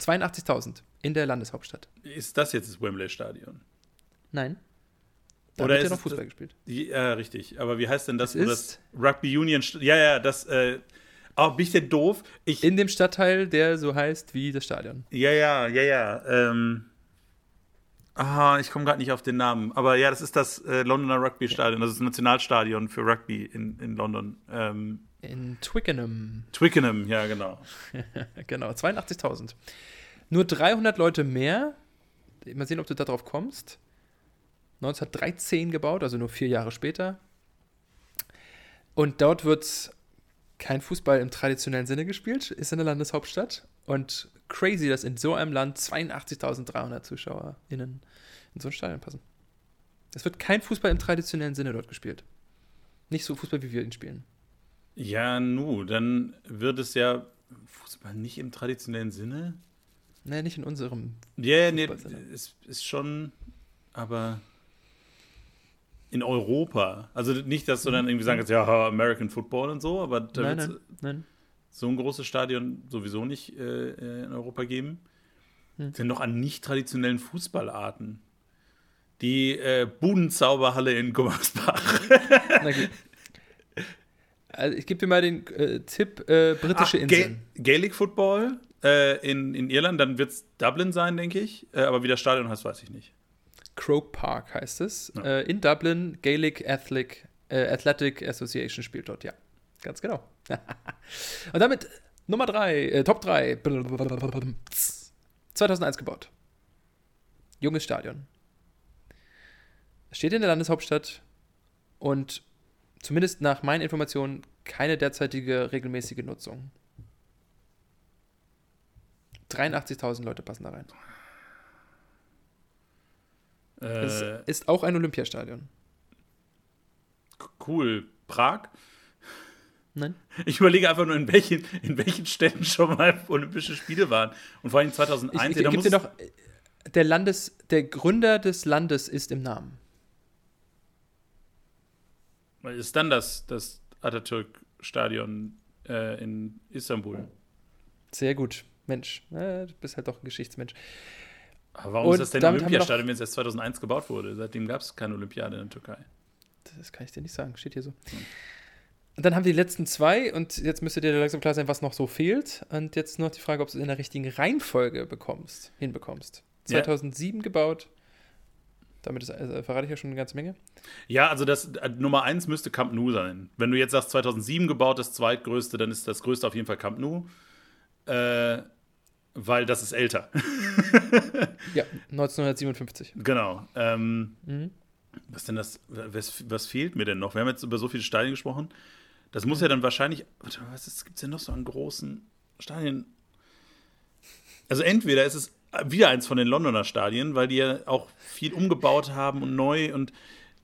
82.000 in der Landeshauptstadt. Ist das jetzt das Wembley-Stadion? Nein. Da Oder wird ja ist noch es- Fußball gespielt. Ja, richtig. Aber wie heißt denn das? Das ist- Rugby Union. Ja, ja, das. Äh, oh, bin ich denn doof? Ich, In dem Stadtteil, der so heißt wie das Stadion. ja, ja, ja, ja. Ähm, ah, ich komme gerade nicht auf den Namen. Aber ja, das ist das äh, Londoner Rugby-Stadion. Das ist das Nationalstadion für Rugby in, in London. Ähm, In Twickenham. Twickenham, ja, genau. *laughs* Genau, 82.000. Nur 300 Leute mehr. Mal sehen, ob du darauf kommst. 1913 gebaut, also nur vier Jahre später. Und dort wird kein Fußball im traditionellen Sinne gespielt, ist in der Landeshauptstadt. Und crazy, dass in so einem Land 82.300 ZuschauerInnen in so ein Stadion passen. Es wird kein Fußball im traditionellen Sinne dort gespielt. Nicht so Fußball, wie wir ihn spielen. Ja, nu, dann wird es ja Fußball nicht im traditionellen Sinne. Nee, nicht in unserem. Ja, yeah, nee, es ist schon, aber in Europa. Also nicht, dass du dann irgendwie sagen kannst, ja, American Football und so, aber da nein. so ein großes Stadion sowieso nicht äh, äh, in Europa geben. Hm. Denn noch an nicht traditionellen Fußballarten. Die äh, Budenzauberhalle in Gummersbach. *laughs* Also ich gebe dir mal den äh, Tipp: äh, britische Ach, Ga Inseln. Gaelic Football äh, in, in Irland, dann wird es Dublin sein, denke ich. Äh, aber wie das Stadion heißt, weiß ich nicht. Croke Park heißt es. Ja. Äh, in Dublin, Gaelic Athletic, äh, Athletic Association spielt dort, ja. Ganz genau. *laughs* Und damit Nummer 3, äh, Top 3. 2001 gebaut. Junges Stadion. Steht in der Landeshauptstadt und zumindest nach meinen Informationen keine derzeitige regelmäßige Nutzung. 83.000 Leute passen da rein. Es Äh, ist auch ein Olympiastadion. cool. Prag? Nein? Ich überlege einfach nur, in welchen, in welchen Städten schon mal *laughs* Olympische Spiele waren. Und vor allem Ich, 2001. ich, da ich gebe muss dir es- noch, äh, der Landes, der Gründer des Landes ist im Namen. Ist dann das, das Atatürk-Stadion äh, in Istanbul. Sehr gut. Mensch, äh, du bist halt doch ein Geschichtsmensch. Aber warum Und ist das denn Olympiastadion, wenn es erst 2001 gebaut wurde? Seitdem gab es keine Olympiade in der Türkei. Das kann ich dir nicht sagen, steht hier so. Und dann haben wir die letzten zwei und jetzt müsste dir langsam klar sein, was noch so fehlt. Und jetzt noch die Frage, ob du es in der richtigen Reihenfolge bekommst, hinbekommst. Ja. 2007 gebaut. Damit ist, äh, verrate ich ja schon eine ganze Menge. Ja, also das äh, Nummer 1 müsste Camp Nou sein. Wenn du jetzt sagst 2007 gebaut, das zweitgrößte, dann ist das größte auf jeden Fall Camp Nou. Äh, weil das ist älter. *laughs* Ja, 1957. genau. Ähm, Mhm. Was denn das? Was, was fehlt mir denn noch? Wir haben jetzt über so viele Stadien gesprochen. Das muss ja dann wahrscheinlich. Warte, was gibt es denn noch so an großen Stadien? Also entweder ist es wieder eins von den Londoner Stadien, weil die ja auch viel umgebaut haben und neu und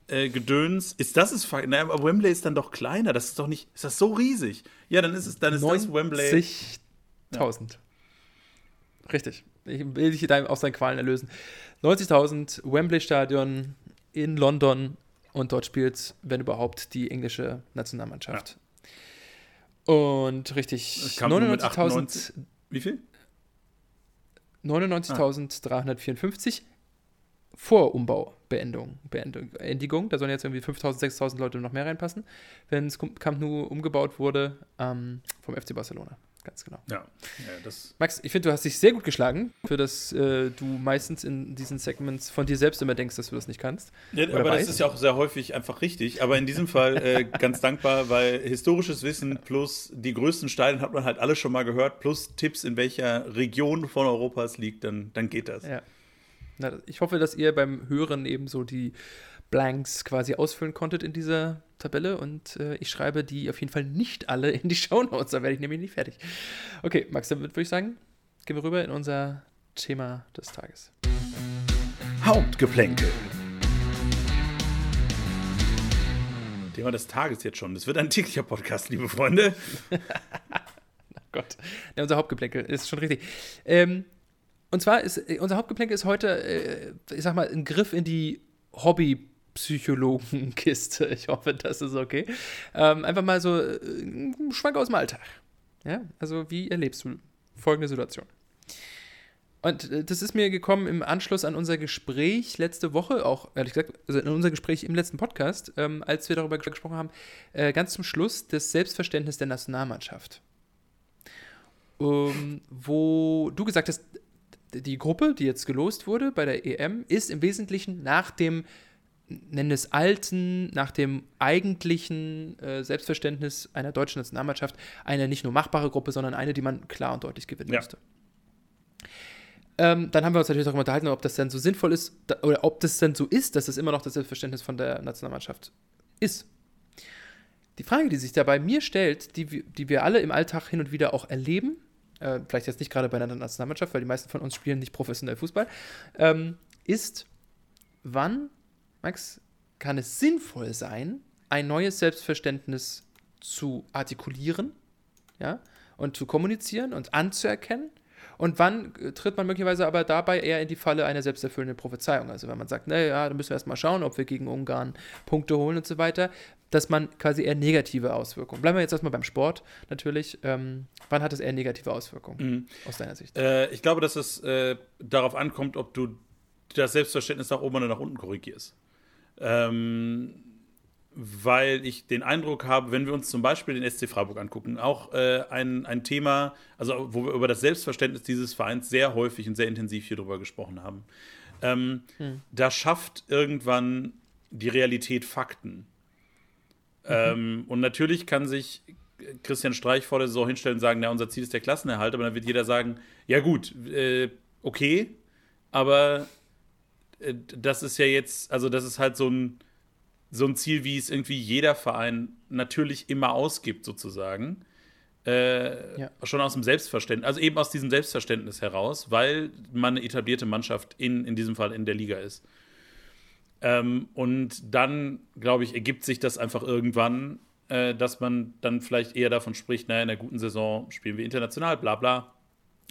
äh, Gedöns. Ist das ist na, aber Wembley ist dann doch kleiner. Das ist doch nicht. Ist das so riesig? Ja, dann ist es dann ist das Wembley. 90.000. Richtig. Ich will dich da aus deinen Qualen erlösen. 90.000 Wembley-Stadion in London und dort spielt, wenn überhaupt, die englische Nationalmannschaft. Und richtig, Camp Nou mit 99.000 Wie viel? 99.354 vor Umbaubeendung, Beendung, Beendigung. Da sollen jetzt irgendwie 5.000, 6.000 Leute noch mehr reinpassen, wenn es Camp Nou umgebaut wurde ähm, vom FC Barcelona. Ganz genau. Ja, ja. Max, ich finde, du hast dich sehr gut geschlagen, für das äh, du meistens in diesen Segments von dir selbst immer denkst, dass du das nicht kannst. Ja, aber weißt. das ist ja auch sehr häufig einfach richtig. Aber in diesem Fall äh, ganz dankbar, weil historisches Wissen plus die größten Steine hat man halt alle schon mal gehört, plus Tipps, in welcher Region von Europa es liegt, dann, dann geht das. Ja. Na, ich hoffe, dass ihr beim Hören eben so die Blanks quasi ausfüllen konntet in dieser Tabelle und äh, ich schreibe die auf jeden Fall nicht alle in die *laughs* Shownotes, da werde ich nämlich nicht fertig. Okay, Max, damit würde ich sagen, gehen wir rüber in unser Thema des Tages. Hauptgeplänkel. Thema des Tages jetzt schon. Das wird ein täglicher Podcast, liebe Freunde. *laughs* oh Gott. Ja, unser Hauptgeplänkel ist schon richtig. Ähm, und zwar ist unser Hauptgeplänkel ist heute, äh, ich sag mal, ein Griff in die Hobby- Psychologenkiste. *laughs* Ich hoffe, das ist okay. Ähm, einfach mal so äh, ein Schwank aus dem Alltag. Ja, also wie erlebst du folgende Situation? Und äh, das ist mir gekommen im Anschluss an unser Gespräch letzte Woche, auch ehrlich gesagt, also in unser Gespräch im letzten Podcast, ähm, als wir darüber gesprochen haben, äh, ganz zum Schluss das Selbstverständnis der Nationalmannschaft. Um, wo du gesagt hast, die Gruppe, die jetzt gelost wurde bei der EM, ist im Wesentlichen nach dem nenne es alten, nach dem eigentlichen äh, Selbstverständnis einer deutschen Nationalmannschaft eine nicht nur machbare Gruppe, sondern eine, die man klar und deutlich gewinnen ja. müsste. Ähm, dann haben wir uns natürlich darüber unterhalten, ob das denn so sinnvoll ist da, oder ob das denn so ist, dass es immer noch das Selbstverständnis von der Nationalmannschaft ist. Die Frage, die sich da bei mir stellt, die, die wir alle im Alltag hin und wieder auch erleben, äh, vielleicht jetzt nicht gerade bei einer Nationalmannschaft, weil die meisten von uns spielen nicht professionell Fußball, ähm, ist, wann Max, kann es sinnvoll sein, ein neues Selbstverständnis zu artikulieren, ja, und zu kommunizieren und anzuerkennen? Und wann äh, tritt man möglicherweise aber dabei eher in die Falle einer selbsterfüllenden Prophezeiung? Also wenn man sagt, naja, dann müssen wir erstmal schauen, ob wir gegen Ungarn Punkte holen und so weiter, dass man quasi eher negative Auswirkungen. Bleiben wir jetzt erstmal beim Sport natürlich. Ähm, wann hat es eher negative Auswirkungen mhm. aus deiner Sicht? Äh, ich glaube, dass es äh, darauf ankommt, ob du das Selbstverständnis nach oben oder nach unten korrigierst. Ähm, weil ich den Eindruck habe, wenn wir uns zum Beispiel den SC Freiburg angucken, auch äh, ein, ein Thema, also wo wir über das Selbstverständnis dieses Vereins sehr häufig und sehr intensiv hier drüber gesprochen haben. Ähm, hm. Da schafft irgendwann die Realität Fakten. Mhm. Ähm, und natürlich kann sich Christian Streich vor der Saison hinstellen und sagen, ja, unser Ziel ist der Klassenerhalt, aber dann wird jeder sagen, ja gut, äh, okay, aber das ist ja jetzt, also das ist halt so ein, so ein Ziel, wie es irgendwie jeder Verein natürlich immer ausgibt, sozusagen. Äh, ja. Schon aus dem Selbstverständnis, also eben aus diesem Selbstverständnis heraus, weil man eine etablierte Mannschaft in, in diesem Fall in der Liga ist. Ähm, und dann, glaube ich, ergibt sich das einfach irgendwann, äh, dass man dann vielleicht eher davon spricht, naja, in einer guten Saison spielen wir international, bla bla.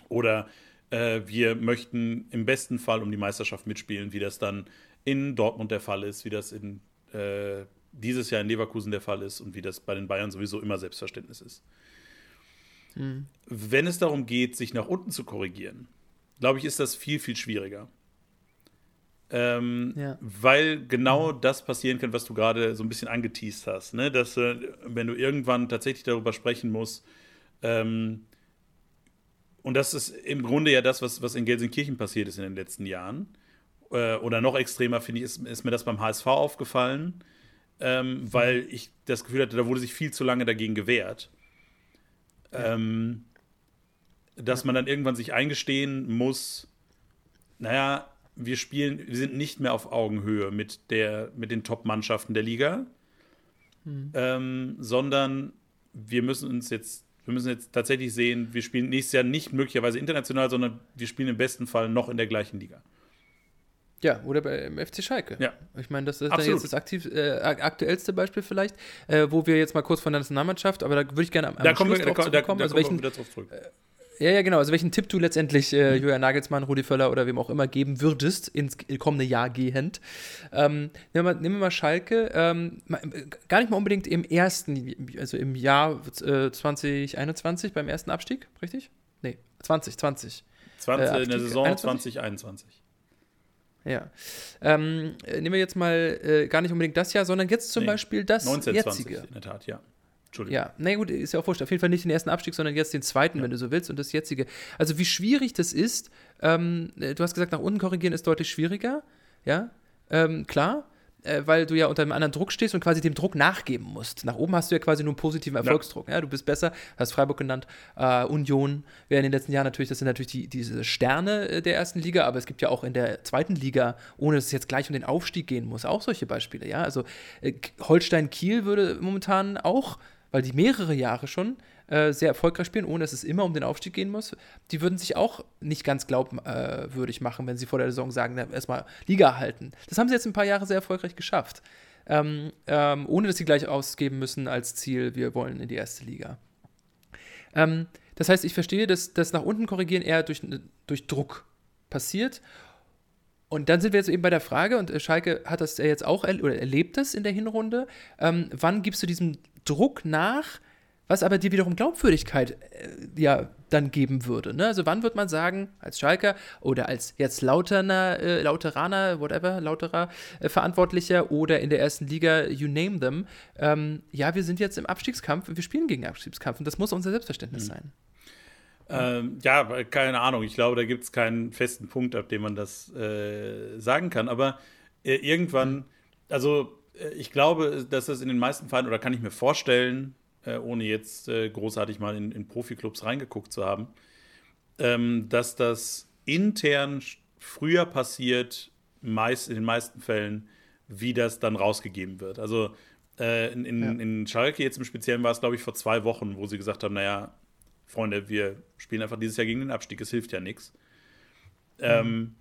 Oder äh, wir möchten im besten Fall um die Meisterschaft mitspielen, wie das dann in Dortmund der Fall ist, wie das in, äh, dieses Jahr in Leverkusen der Fall ist und wie das bei den Bayern sowieso immer Selbstverständnis ist. Mhm. Wenn es darum geht, sich nach unten zu korrigieren, glaube ich, ist das viel, viel schwieriger. Ähm, ja. Weil genau mhm. das passieren kann, was du gerade so ein bisschen angeteased hast. Ne? Dass, äh, wenn du irgendwann tatsächlich darüber sprechen musst, ähm, und das ist im Grunde ja das, was, was in Gelsenkirchen passiert ist in den letzten Jahren. Äh, oder noch extremer, finde ich, ist, ist, mir das beim HSV aufgefallen, ähm, weil ich das Gefühl hatte, da wurde sich viel zu lange dagegen gewehrt. Ähm, dass man dann irgendwann sich eingestehen muss, naja, wir spielen, wir sind nicht mehr auf Augenhöhe mit, der, mit den Top-Mannschaften der Liga, mhm. ähm, sondern wir müssen uns jetzt wir müssen jetzt tatsächlich sehen, wir spielen nächstes Jahr nicht möglicherweise international, sondern wir spielen im besten Fall noch in der gleichen Liga. Ja, oder beim FC Schalke. Ja. Ich meine, das ist dann jetzt das aktiv, äh, aktuellste Beispiel vielleicht, äh, wo wir jetzt mal kurz von der Nationalmannschaft, aber da würde ich gerne am, am da Schluss wir, drauf da, da, da, also welchen, wieder drauf zurück. Äh, ja, ja, genau. Also welchen Tipp du letztendlich äh, mhm. Julian Nagelsmann, Rudi Völler oder wem auch immer geben würdest ins kommende Jahr gehend. Ähm, nehmen, wir mal, nehmen wir mal Schalke. Ähm, gar nicht mal unbedingt im ersten, also im Jahr äh, 2021 beim ersten Abstieg, richtig? Nee, 2020. 20, äh, in der Saison 21? 2021. Ja. Ähm, nehmen wir jetzt mal äh, gar nicht unbedingt das Jahr, sondern jetzt zum nee, Beispiel das 1920 jetzige. in der Tat, ja. Ja, na gut, ist ja auch wurscht. Auf jeden Fall nicht den ersten Abstieg, sondern jetzt den zweiten, ja. wenn du so willst, und das jetzige. Also, wie schwierig das ist, ähm, du hast gesagt, nach unten korrigieren ist deutlich schwieriger. Ja, ähm, klar äh, weil du ja unter einem anderen Druck stehst und quasi dem Druck nachgeben musst. Nach oben hast du ja quasi nur einen positiven Erfolgsdruck. Ja. ja du bist besser, hast Freiburg genannt, äh, Union wäre in den letzten Jahren natürlich, das sind natürlich die, diese Sterne äh, der ersten Liga, aber es gibt ja auch in der zweiten Liga, ohne dass es jetzt gleich um den Aufstieg gehen muss, auch solche Beispiele. Ja, also äh, Holstein Kiel würde momentan auch, weil die mehrere Jahre schon äh, sehr erfolgreich spielen, ohne dass es immer um den Aufstieg gehen muss, die würden sich auch nicht ganz glaubwürdig machen, wenn sie vor der Saison sagen, erstmal Liga halten. Das haben sie jetzt ein paar Jahre sehr erfolgreich geschafft. Ähm, ähm, ohne dass sie gleich ausgeben müssen als Ziel, wir wollen in die erste Liga. Ähm, das heißt, ich verstehe, dass das nach unten korrigieren eher durch, durch Druck passiert. Und dann sind wir jetzt eben bei der Frage, und Schalke hat das ja jetzt auch er oder erlebt das in der Hinrunde. Ähm, wann gibst du diesem Druck nach, was aber dir wiederum Glaubwürdigkeit äh, ja dann geben würde. Ne? Also wann wird man sagen, als Schalker oder als jetzt Lauterner, äh, Lauteraner, whatever, Lauterer äh, Verantwortlicher oder in der ersten Liga, you name them, ähm, ja, wir sind jetzt im Abstiegskampf, wir spielen gegen Abstiegskampf und das muss unser Selbstverständnis mhm. sein. Ähm, ja, keine Ahnung. Ich glaube, da gibt es keinen festen Punkt, ab dem man das äh, sagen kann. Aber äh, irgendwann, mhm. also ich glaube, dass das in den meisten Fällen, oder kann ich mir vorstellen, äh, ohne jetzt äh, großartig mal in, in Profiklubs reingeguckt zu haben, ähm, dass das intern früher passiert, meist in den meisten Fällen, wie das dann rausgegeben wird. Also äh, in, in, ja. in, Schalke jetzt im Speziellen war es, glaube ich, vor zwei Wochen, wo sie gesagt haben, naja, Freunde, wir spielen einfach dieses Jahr gegen den Abstieg, es hilft ja nichts. Mhm. Ähm,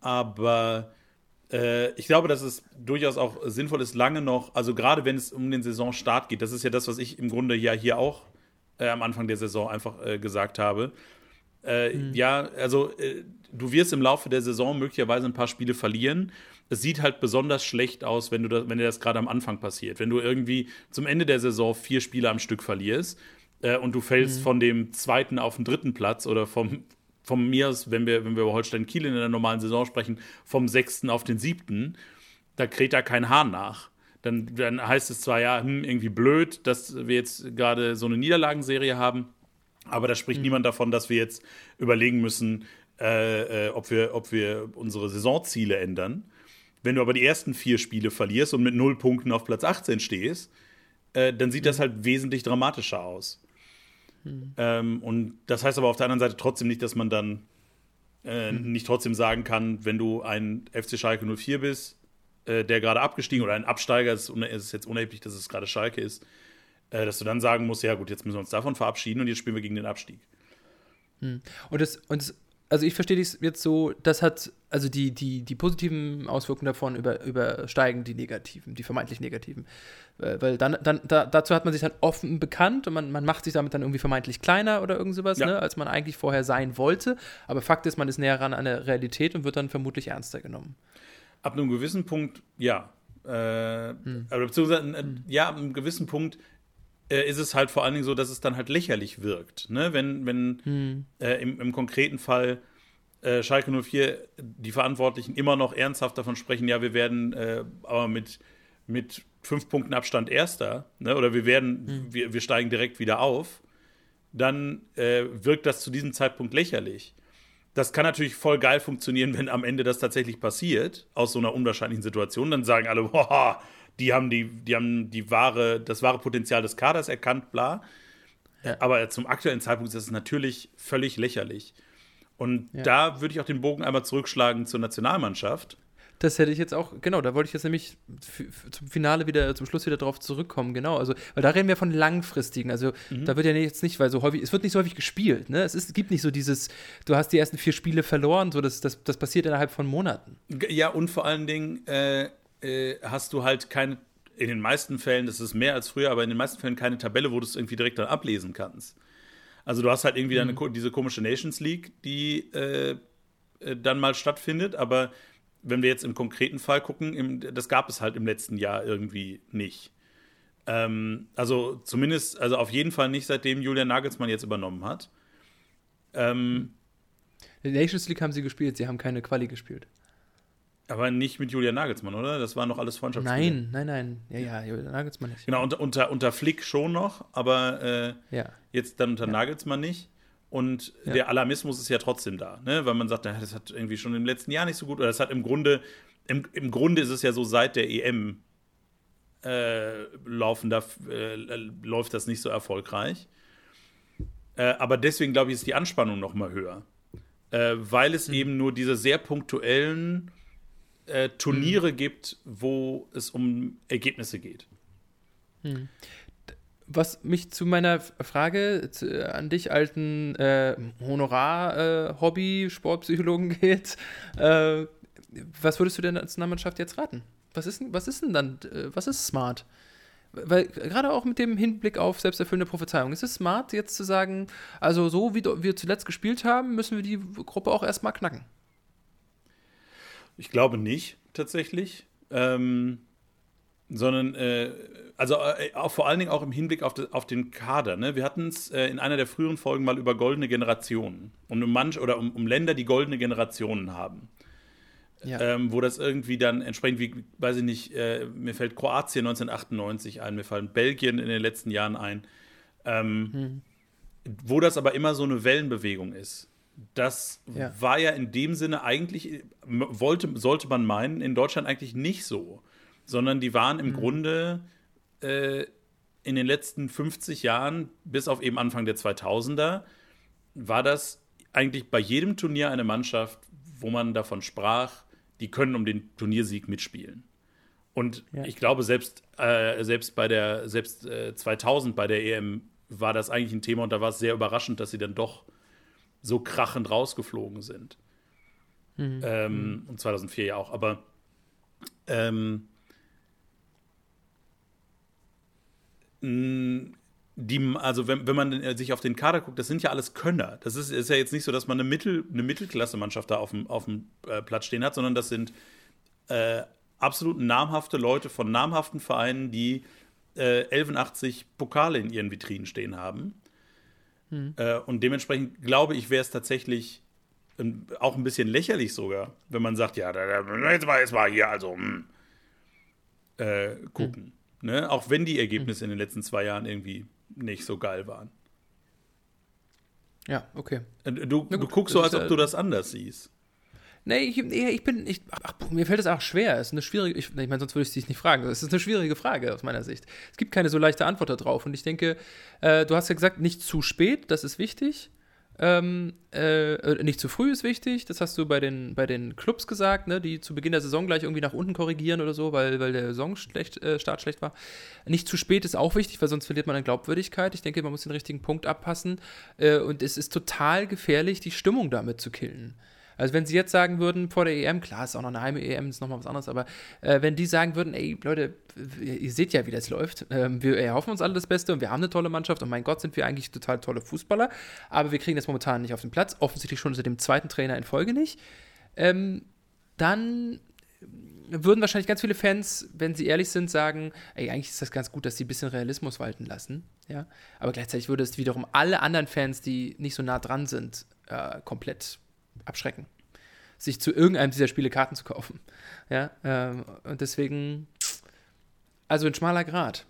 aber äh, ich glaube, dass es durchaus auch sinnvoll ist, lange noch, also gerade wenn es um den Saisonstart geht, das ist ja das, was ich im Grunde ja hier auch äh, am Anfang der Saison einfach äh, gesagt habe. Äh, mhm. Ja, also äh, du wirst im Laufe der Saison möglicherweise ein paar Spiele verlieren. Es sieht halt besonders schlecht aus, wenn du das, wenn dir das gerade am Anfang passiert. Wenn du irgendwie zum Ende der Saison vier Spiele am Stück verlierst äh, und du fällst mhm. von dem zweiten auf den dritten Platz oder vom von mir aus, wenn wir, wenn wir über Holstein Kiel in der normalen Saison sprechen, vom sechsten auf den siebten, da kräht da kein Hahn nach. Dann, dann heißt es zwar ja, hm, irgendwie blöd, dass wir jetzt gerade so eine Niederlagenserie haben, aber da spricht mhm. niemand davon, dass wir jetzt überlegen müssen, äh, äh, ob, wir, ob wir unsere Saisonziele ändern. Wenn du aber die ersten vier Spiele verlierst und mit null Punkten auf Platz 18 stehst, äh, dann sieht das halt wesentlich dramatischer aus. Mhm. Ähm, und das heißt aber auf der anderen Seite trotzdem nicht, dass man dann äh, mhm. nicht trotzdem sagen kann, wenn du ein FC Schalke 04 bist, äh, der gerade abgestiegen oder ein Absteiger, es ist, ist, jetzt unerheblich, dass es gerade Schalke ist, äh, dass du dann sagen musst, ja gut, jetzt müssen wir uns davon verabschieden und jetzt spielen wir gegen den Abstieg. Mhm. Und das, und das also ich verstehe dies jetzt so, das hat, also die, die, die positiven Auswirkungen davon über, übersteigen die negativen, die vermeintlich negativen. Weil dann, dann da, dazu hat man sich dann offen bekannt und man, man macht sich damit dann irgendwie vermeintlich kleiner oder irgend sowas, ja. ne, als man eigentlich vorher sein wollte. Aber Fakt ist, man ist näher ran an der Realität und wird dann vermutlich ernster genommen. Ab einem gewissen Punkt, ja. Äh, hm. Aber beziehungsweise, äh, hm. ja, ab einem gewissen Punkt äh, ist es halt vor allen Dingen so, dass es dann halt lächerlich wirkt. Ne? Wenn, wenn hm. äh, im, im, konkreten Fall äh, Schalke 04 die Verantwortlichen immer noch ernsthaft davon sprechen, ja, wir werden äh, aber mit, mit fünf Punkten Abstand Erster, ne? oder wir werden, hm. wir, wir steigen direkt wieder auf, dann äh, wirkt das zu diesem Zeitpunkt lächerlich. Das kann natürlich voll geil funktionieren, wenn am Ende das tatsächlich passiert, aus so einer unwahrscheinlichen Situation. Dann sagen alle, boah, die haben die, die haben die wahre, das wahre Potenzial des Kaders erkannt, bla. Ja. Aber zum aktuellen Zeitpunkt ist es natürlich völlig lächerlich. Und ja. da würde ich auch den Bogen einmal zurückschlagen zur Nationalmannschaft. Das hätte ich jetzt auch, genau, da wollte ich jetzt nämlich zum Finale wieder, zum Schluss wieder drauf zurückkommen, genau. Also, weil da reden wir von langfristigen. Also, mhm. da wird ja jetzt nicht, weil so häufig, es wird nicht so häufig gespielt, ne? Es ist, gibt nicht so dieses, du hast die ersten vier Spiele verloren, so das, das, das passiert innerhalb von Monaten. Ja, und vor allen Dingen, äh, äh, hast du halt keine, in den meisten Fällen, das ist mehr als früher, aber in den meisten Fällen keine Tabelle, wo du es irgendwie direkt dann ablesen kannst. Also du hast halt irgendwie mhm. eine, diese komische Nations League, die äh, äh, dann mal stattfindet, aber wenn wir jetzt im konkreten Fall gucken, im, das gab es halt im letzten Jahr irgendwie nicht. Ähm, also zumindest, also auf jeden Fall nicht, seitdem Julian Nagelsmann jetzt übernommen hat. Ähm, in Nations League haben sie gespielt, sie haben keine Quali gespielt. Aber nicht mit Julian Nagelsmann, oder? Das waren noch alles Freundschaftsspiele. Nein, nein, nein. Ja, ja, Julian Nagelsmann nicht. Genau, unter, unter, unter Flick schon noch, aber äh, Ja. jetzt dann unter Nagelsmann nicht. Und Ja. der Alarmismus ist ja trotzdem da, ne? weil man sagt, das hat irgendwie schon im letzten Jahr nicht so gut, oder das hat im Grunde, im, im Grunde ist es ja so, seit der EM äh, laufen da, äh, läuft das nicht so erfolgreich. Äh, aber deswegen, glaube ich, ist die Anspannung noch mal höher. Äh, weil es eben nur diese sehr punktuellen äh, Turniere gibt, wo es um Ergebnisse geht. Was mich zu meiner Frage zu, an dich, alten äh, Honorar-Hobby-Sportpsychologen *laughs* geht, äh, was würdest du der Nationalmannschaft jetzt raten? Was ist, denn- was ist denn dann, äh, was ist smart? Weil gerade auch mit dem Hinblick auf selbsterfüllende Prophezeiung, ist es smart, jetzt zu sagen, also so wie wir zuletzt gespielt haben, müssen wir die Gruppe auch erstmal knacken. Ich glaube nicht, tatsächlich. Ähm, sondern, äh, also äh, auch, vor allen Dingen auch im Hinblick auf, de, auf den Kader. Ne? Wir hatten es äh, in einer der früheren Folgen mal über goldene Generationen. Und um manch oder um, um Länder, die goldene Generationen haben. Ja. Ähm, wo das irgendwie dann entsprechend, wie, weiß ich nicht, äh, mir fällt Kroatien 1998 ein, mir fallen Belgien in den letzten Jahren ein. Ähm, Wo das aber immer so eine Wellenbewegung ist. Das Ja. war ja in dem Sinne eigentlich, wollte, sollte man meinen, in Deutschland eigentlich nicht so. Sondern die waren im Grunde äh, in den letzten 50 Jahren, bis auf eben Anfang der 2000er, war das eigentlich bei jedem Turnier eine Mannschaft, wo man davon sprach, die können um den Turniersieg mitspielen. Und Ja. ich glaube, selbst, äh, selbst bei der, selbst äh, 2000 bei der EM war das eigentlich ein Thema und da war es sehr überraschend, dass sie dann doch so krachend rausgeflogen sind. Ähm, und 2004 ja auch. Aber ähm, mh, die, also wenn, wenn man sich auf den Kader guckt, das sind ja alles Könner. Das ist, ist ja jetzt nicht so, dass man eine, Mittel, eine Mittelklasse-Mannschaft da auf dem, auf dem äh, Platz stehen hat, sondern das sind äh, absolut namhafte Leute von namhaften Vereinen, die äh, 81 Pokale in ihren Vitrinen stehen haben. Äh, und dementsprechend glaube ich, wäre es tatsächlich ähm, auch ein bisschen lächerlich sogar, wenn man sagt, ja, da, da, jetzt mal, jetzt mal hier, also hm, äh, gucken. Ne? Auch wenn die Ergebnisse in den letzten zwei Jahren irgendwie nicht so geil waren. Ja, okay. Äh, Du, Na du gut, guckst so, als ob du das anders siehst. Nee, ich, ich bin, ich, ach, mir fällt es auch schwer. Es ist eine schwierige, ich, ich meine, sonst würde ich dich nicht fragen. Es ist eine schwierige Frage aus meiner Sicht. Es gibt keine so leichte Antwort darauf. Und ich denke, äh, du hast ja gesagt, nicht zu spät, das ist wichtig. Ähm, äh, äh, nicht zu früh ist wichtig, das hast du bei den, bei den Clubs gesagt, ne, die zu Beginn der Saison gleich irgendwie nach unten korrigieren oder so, weil, weil der Saisonstart schlecht, äh, schlecht war. Nicht zu spät ist auch wichtig, weil sonst verliert man an Glaubwürdigkeit. Ich denke, man muss den richtigen Punkt abpassen. Äh, und es ist total gefährlich, die Stimmung damit zu killen. Also wenn sie jetzt sagen würden vor der EM, klar, ist auch noch eine Heim-EM, ist nochmal was anderes, aber äh, wenn die sagen würden, ey Leute, ihr seht ja, wie das läuft, ähm, wir erhoffen uns alle das Beste und wir haben eine tolle Mannschaft und mein Gott, sind wir eigentlich total tolle Fußballer, aber wir kriegen das momentan nicht auf den Platz, offensichtlich schon unter dem zweiten Trainer in Folge nicht, ähm, dann würden wahrscheinlich ganz viele Fans, wenn sie ehrlich sind, sagen, ey, eigentlich ist das ganz gut, dass sie ein bisschen Realismus walten lassen, ja, aber gleichzeitig würde es wiederum alle anderen Fans, die nicht so nah dran sind, äh, komplett abschrecken, sich zu irgendeinem dieser Spiele Karten zu kaufen. Ja, ähm, und deswegen, also ein schmaler Grad.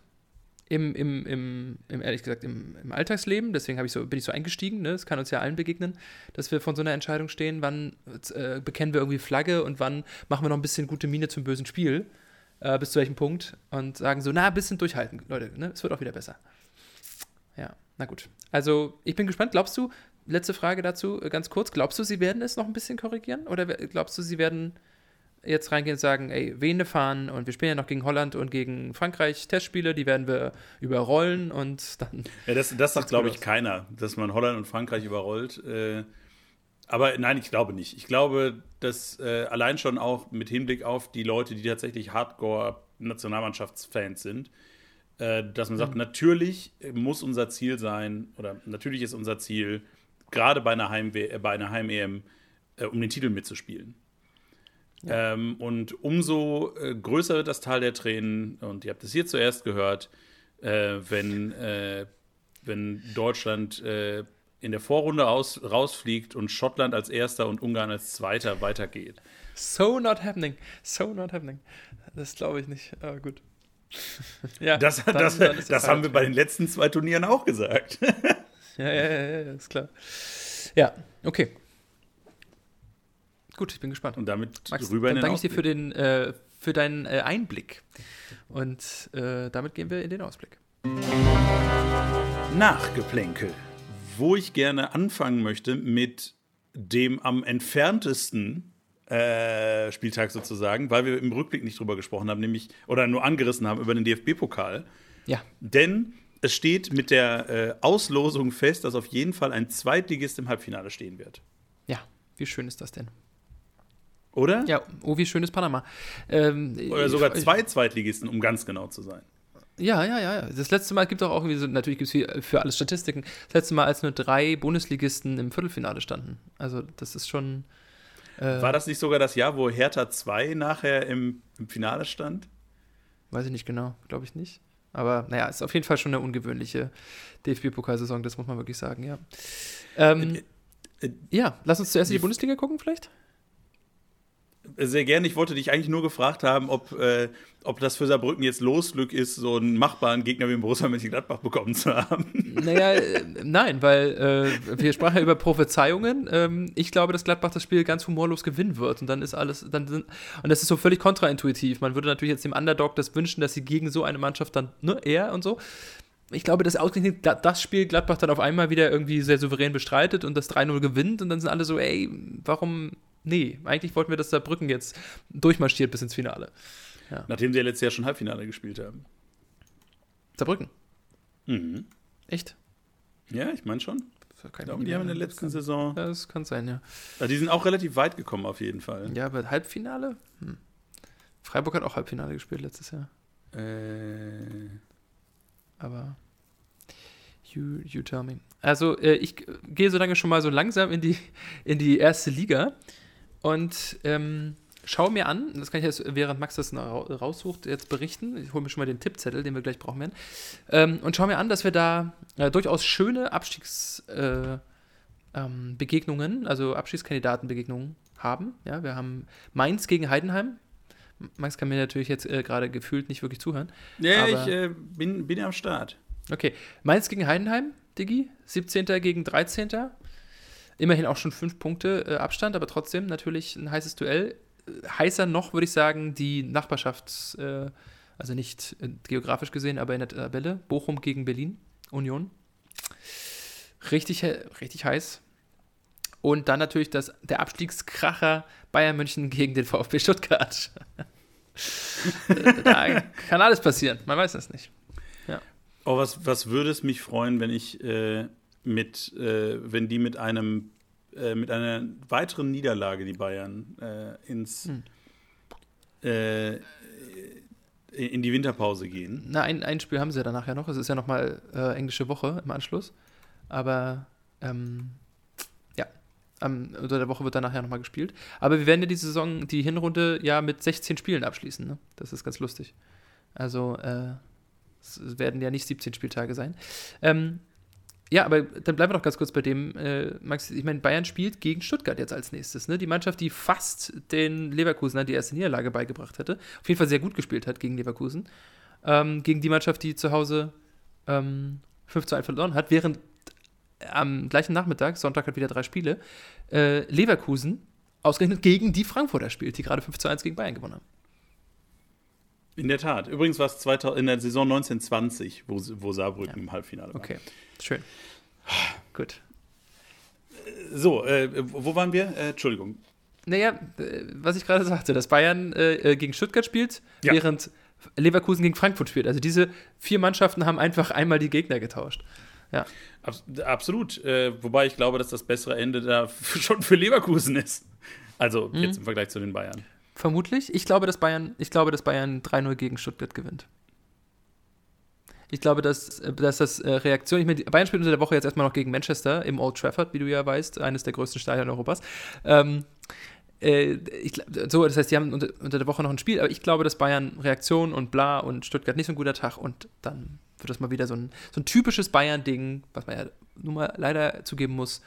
Im, im, im, im ehrlich gesagt, im, im Alltagsleben, deswegen ich so, bin ich so eingestiegen, ne? es kann uns ja allen begegnen, dass wir vor so einer Entscheidung stehen, wann äh, bekennen wir irgendwie Flagge und wann machen wir noch ein bisschen gute Miene zum bösen Spiel, äh, bis zu welchem Punkt und sagen so, na, ein bisschen durchhalten, Leute, ne? es wird auch wieder besser. Ja, na gut. Also, ich bin gespannt. Glaubst du, letzte Frage dazu, äh, ganz kurz, glaubst du, sie werden es noch ein bisschen korrigieren? Oder glaubst du, sie werden jetzt reingehen und sagen, ey, Vene fahren und wir spielen ja noch gegen Holland und gegen Frankreich Testspiele, die werden wir überrollen und dann. Ja, das, das sagt, glaube ich, aus. keiner, dass man Holland und Frankreich überrollt. Äh, aber nein, ich glaube nicht. Ich glaube, dass äh, allein schon auch mit Hinblick auf die Leute, die tatsächlich Hardcore-Nationalmannschaftsfans sind, dass man sagt, natürlich muss unser Ziel sein, oder natürlich ist unser Ziel, gerade bei einer Heim- äh, Heim-EM, äh, um den Titel mitzuspielen. Ähm, und umso äh, größer wird das Tal der Tränen, und ihr habt es hier zuerst gehört, äh, wenn, äh, wenn Deutschland äh, in der Vorrunde raus, rausfliegt und Schottland als erster und Ungarn als zweiter weitergeht. So not happening. So not happening. Das glaube ich nicht. Aber gut. *laughs* ja, das, dann, das, dann das haben wir bei den letzten zwei Turnieren auch gesagt. *laughs* ja, ja, ja, ja, ist klar. Ja, okay. Gut, ich bin gespannt. Und damit Max, rüber in den danke ich dir für, den, äh, für deinen äh, Einblick. Und äh, damit gehen wir in den Ausblick. Nachgeplänkel. Wo ich gerne anfangen möchte mit dem am entferntesten äh, Spieltag sozusagen, weil wir im Rückblick nicht drüber gesprochen haben, nämlich oder nur angerissen haben über den DFB-Pokal. Ja. Denn es steht mit der äh, Auslosung fest, dass auf jeden Fall ein Zweitligist im Halbfinale stehen wird. Ja, wie schön ist das denn? Oder? Ja, oh, wie schön ist Panama. Ähm, Oder sogar zwei Zweitligisten, um ganz genau zu sein. Ja, ja, ja. Das letzte Mal gibt es auch irgendwie so, natürlich gibt es für alles Statistiken, das letzte Mal, als nur drei Bundesligisten im Viertelfinale standen. Also, das ist schon. Äh, War das nicht sogar das Jahr, wo Hertha 2 nachher im, im Finale stand? Weiß ich nicht genau, glaube ich nicht. Aber naja, ist auf jeden Fall schon eine ungewöhnliche DFB-Pokalsaison, das muss man wirklich sagen, ja. Ähm, äh, äh, ja, lass uns zuerst in die Bundesliga gucken, vielleicht? Sehr gerne. Ich wollte dich eigentlich nur gefragt haben, ob, äh, ob das für Saarbrücken jetzt Losglück ist, so einen machbaren Gegner wie den Borussia Mönchengladbach bekommen zu haben. *laughs* Naja, äh, nein, weil äh, wir sprachen ja über Prophezeiungen. Ähm, ich glaube, dass Gladbach das Spiel ganz humorlos gewinnen wird. Und dann ist alles, dann sind, und das ist so völlig kontraintuitiv. Man würde natürlich jetzt dem Underdog das wünschen, dass sie gegen so eine Mannschaft dann, ne, eher und so ich glaube, dass ausgerechnet das Spiel Gladbach dann auf einmal wieder irgendwie sehr souverän bestreitet und das 3-0 gewinnt und dann sind alle so, ey, warum nee, eigentlich wollten wir, dass Saarbrücken jetzt durchmarschiert bis ins Finale. Ja. Nachdem sie ja letztes Jahr schon Halbfinale gespielt haben. Saarbrücken? Mhm. Echt? Ja, ich meine schon. Ich glaube, die haben in der letzten kann, Saison. Das kann sein, ja. Also die sind auch relativ weit gekommen, auf jeden Fall. Ja, aber Halbfinale? Hm. Freiburg hat auch Halbfinale gespielt letztes Jahr. Äh. Aber. You, you tell me. Also, äh, ich gehe so lange schon mal so langsam in die, in die erste Liga und ähm, schaue mir an, das kann ich jetzt, während Max das raussucht, jetzt berichten. Ich hole mir schon mal den Tippzettel, den wir gleich brauchen werden. Ähm, und schaue mir an, dass wir da äh, durchaus schöne Abstiegsbegegnungen, äh, ähm, also Abstiegskandidatenbegegnungen haben. Ja, wir haben Mainz gegen Heidenheim. Max kann mir natürlich jetzt äh, gerade gefühlt nicht wirklich zuhören. Ja, ich äh, bin, bin am Start. Okay. Mainz gegen Heidenheim, Diggi. 17. gegen 13. Immerhin auch schon fünf Punkte äh, Abstand, aber trotzdem natürlich ein heißes Duell. Heißer noch, würde ich sagen, die Nachbarschafts-, äh, also nicht äh, geografisch gesehen, aber in der Tabelle. Bochum gegen Berlin, Union. Richtig, richtig heiß. Und dann natürlich das, der Abstiegskracher Bayern München gegen den VfB Stuttgart. *laughs* da kann alles passieren, man weiß es nicht. Oh, was, was würde es mich freuen, wenn ich äh, mit, äh, wenn die mit einem, äh, mit einer weiteren Niederlage, die Bayern, äh, ins hm. Äh, in die Winterpause gehen. Na, ein, ein Spiel haben sie ja danach ja noch. Es ist ja nochmal äh, englische Woche im Anschluss. Aber ähm, ja, am, unter der Woche wird danach ja nochmal gespielt. Aber wir werden ja die Saison, die Hinrunde ja mit 16 Spielen abschließen. Ne? Das ist ganz lustig. Also äh, es werden ja nicht 17 Spieltage sein. Ähm, ja, aber dann bleiben wir doch ganz kurz bei dem, äh, Max. Ich meine, Bayern spielt gegen Stuttgart jetzt als nächstes. Ne? Die Mannschaft, die fast den Leverkusen die erste Niederlage beigebracht hätte. Auf jeden Fall sehr gut gespielt hat gegen Leverkusen. Ähm, gegen die Mannschaft, die zu Hause ähm, 5 zu 1 verloren hat, während am gleichen Nachmittag, Sonntag hat wieder drei Spiele, äh, Leverkusen ausgerechnet gegen die Frankfurter spielt, die gerade 5 zu 1 gegen Bayern gewonnen haben. In der Tat. Übrigens war es in der Saison 1920, wo, wo Saarbrücken ja. im Halbfinale war. Okay, schön. Gut. So, äh, wo waren wir? Äh, Entschuldigung. Naja, äh, was ich gerade sagte, dass Bayern äh, gegen Stuttgart spielt, ja. während Leverkusen gegen Frankfurt spielt. Also diese vier Mannschaften haben einfach einmal die Gegner getauscht. Ja. Abs absolut. Äh, wobei ich glaube, dass das bessere Ende da *laughs* schon für Leverkusen ist. Also mhm. jetzt im Vergleich zu den Bayern vermutlich. Ich glaube, dass Bayern, ich glaube, dass Bayern 3-0 gegen Stuttgart gewinnt. Ich glaube, dass, äh, dass das äh, Reaktion, ich meine, Bayern spielt unter der Woche jetzt erstmal noch gegen Manchester im Old Trafford, wie du ja weißt, eines der größten Stadien Europas. Ähm, äh, ich, so, das heißt, die haben unter, unter, der Woche noch ein Spiel, aber ich glaube, dass Bayern Reaktion und bla und Stuttgart nicht so ein guter Tag und dann wird das mal wieder so ein, so ein typisches Bayern-Ding, was man ja nun mal leider zugeben muss.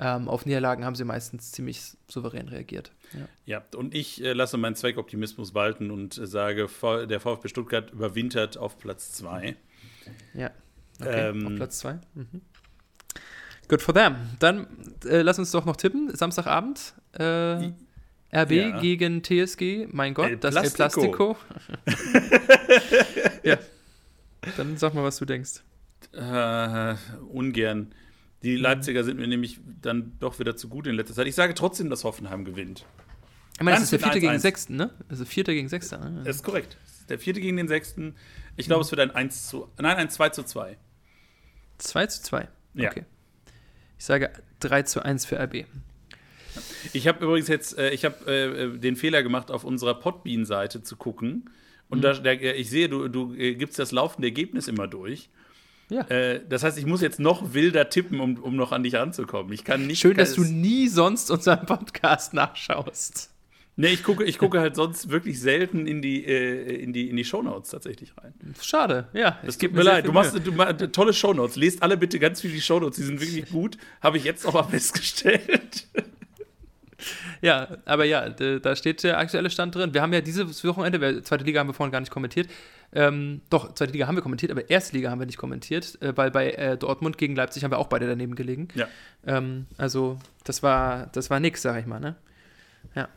Ähm, auf Niederlagen haben sie meistens ziemlich souverän reagiert. Ja, ja und ich äh, lasse meinen Zweckoptimismus walten und äh, sage, der VfB Stuttgart überwintert auf Platz 2. Ja, okay, ähm, auf Platz 2. Mhm. Good for them. Dann äh, lass uns doch noch tippen. Samstagabend. Äh, RB ja. gegen TSG. Mein Gott, El das El Plastico. *laughs* ja. Dann sag mal, was du denkst. Äh, ungern. Die. Leipziger sind mir nämlich dann doch wieder zu gut in letzter Zeit. Ich sage trotzdem, dass Hoffenheim gewinnt. Ich meine, das ist der vierte gegen den sechsten, ne? Also vierter gegen sechster. Ne? Das ist korrekt. Das ist der vierte gegen den sechsten. Ich glaube, es wird ein 1 zu. Nein, ein 2 zu 2. 2 zu 2. Ja. Okay. Ich sage 3 zu 1 für RB. Ich habe übrigens jetzt, äh, ich habe äh, den Fehler gemacht, auf unserer Podbean-Seite zu gucken. Und mhm. da, ich sehe, du, du äh, gibst das laufende Ergebnis immer durch. Ja. Äh, das heißt, ich muss jetzt noch wilder tippen, um, um noch an dich ranzukommen. Ich kann nicht. Schön, dass du nie sonst unseren Podcast nachschaust. Nee, ich gucke, ich gucke halt sonst wirklich selten in die, äh, in die, in die Shownotes tatsächlich rein. Schade, ja. Es gibt mir leid. Du machst du, du, tolle Shownotes. Lest alle bitte ganz viel die Shownotes. Die sind wirklich gut. Habe ich jetzt auch mal *laughs* festgestellt. ja, aber ja, da steht der aktuelle Stand drin. Wir haben ja dieses Wochenende, zweite Liga haben wir vorhin gar nicht kommentiert. Ähm, doch, zweite Liga haben wir kommentiert, aber erste Liga haben wir nicht kommentiert, äh, weil bei äh, Dortmund gegen Leipzig haben wir auch beide daneben gelegen. Ja. Ähm, also, das war, das war nix, sag ich mal, ne? Ja.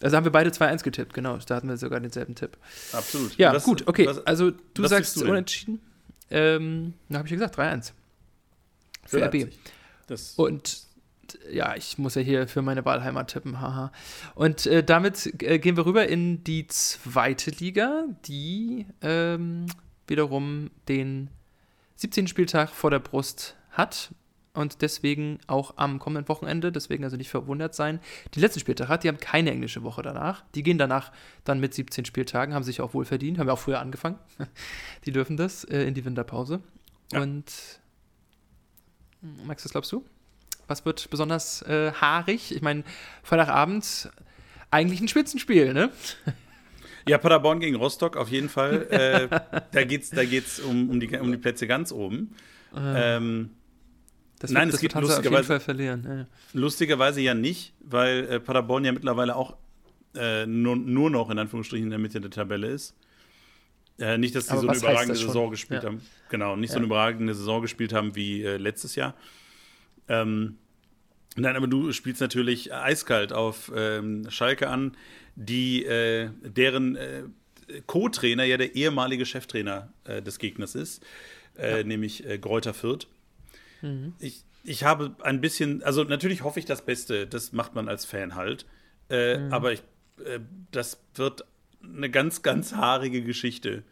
Also haben wir beide 2-1 getippt, genau. Da hatten wir sogar denselben Tipp. Absolut. Ja, was, gut, okay. Was, also, du sagst du unentschieden. Ähm, da habe ich ja gesagt, 3-1. Für RB. Und ja, ich muss ja hier für meine Wahlheimat tippen, haha. Und äh, damit äh, gehen wir rüber in die zweite Liga, die ähm, wiederum den 17. Spieltag vor der Brust hat und deswegen auch am kommenden Wochenende, deswegen also nicht verwundert sein, die letzten Spieltag hat. Die haben keine englische Woche danach. Die gehen danach dann mit 17 Spieltagen, haben sich auch wohl verdient, haben ja auch früher angefangen. *laughs* die dürfen das äh, in die Winterpause. Ja. Und Max, was glaubst du? Was wird besonders äh, haarig? Ich meine, Freitagabend eigentlich ein Spitzenspiel, ne? Ja, Paderborn gegen Rostock auf jeden Fall. äh, da geht es da geht's um, um, die, um die Plätze ganz oben. Äh, ähm, das wird, Nein, es gibt lustigerweise, verlieren. Ja. lustigerweise ja nicht, weil äh, Paderborn ja mittlerweile auch äh, nur, nur noch in Anführungsstrichen in der Mitte der Tabelle ist. Äh, nicht, dass sie so eine überragende Saison gespielt ja. haben. Genau, nicht ja. so eine überragende Saison gespielt haben wie äh, letztes Jahr. Ähm, nein, aber du spielst natürlich eiskalt auf ähm, Schalke an, die äh, deren äh, Co-Trainer ja der ehemalige Cheftrainer äh, des Gegners ist, äh, ja. nämlich äh, Gräuter Fürth. Mhm. Ich, ich habe ein bisschen, also natürlich hoffe ich das Beste, das macht man als Fan halt, äh, mhm. aber ich, das wird eine ganz, ganz haarige Geschichte.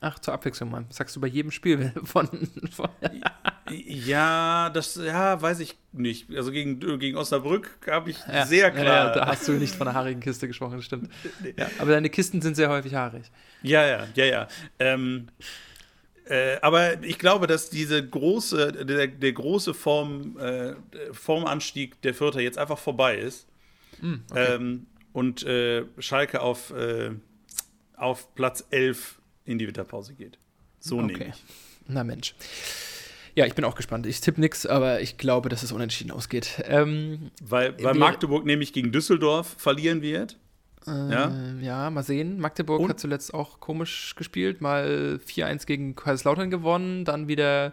Ach, zur Abwechslung mal. sagst du bei jedem Spiel *laughs* von. von ja, das ja, weiß ich nicht. Also gegen, gegen Osnabrück habe ich ja, sehr klar. Ja, ja, da hast du nicht von einer haarigen Kiste gesprochen, stimmt. *laughs* Ja, aber deine Kisten sind sehr häufig haarig. Ja, ja, ja, ja. Ähm, äh, aber ich glaube, dass diese große, der, der große Form, äh, Formanstieg der Vierter jetzt einfach vorbei ist. Mm, okay. ähm, und äh, Schalke auf, äh, auf Platz 11 in die Winterpause geht. So okay. nehme ich. Na Mensch. Ja, ich bin auch gespannt. Ich tippe nichts, aber ich glaube, dass es unentschieden ausgeht. Ähm, weil, weil Magdeburg nämlich gegen Düsseldorf verlieren wird. Äh, ja? ja, mal sehen. Magdeburg Und? hat zuletzt auch komisch gespielt. Mal 4-1 gegen Kaiserslautern gewonnen, dann wieder,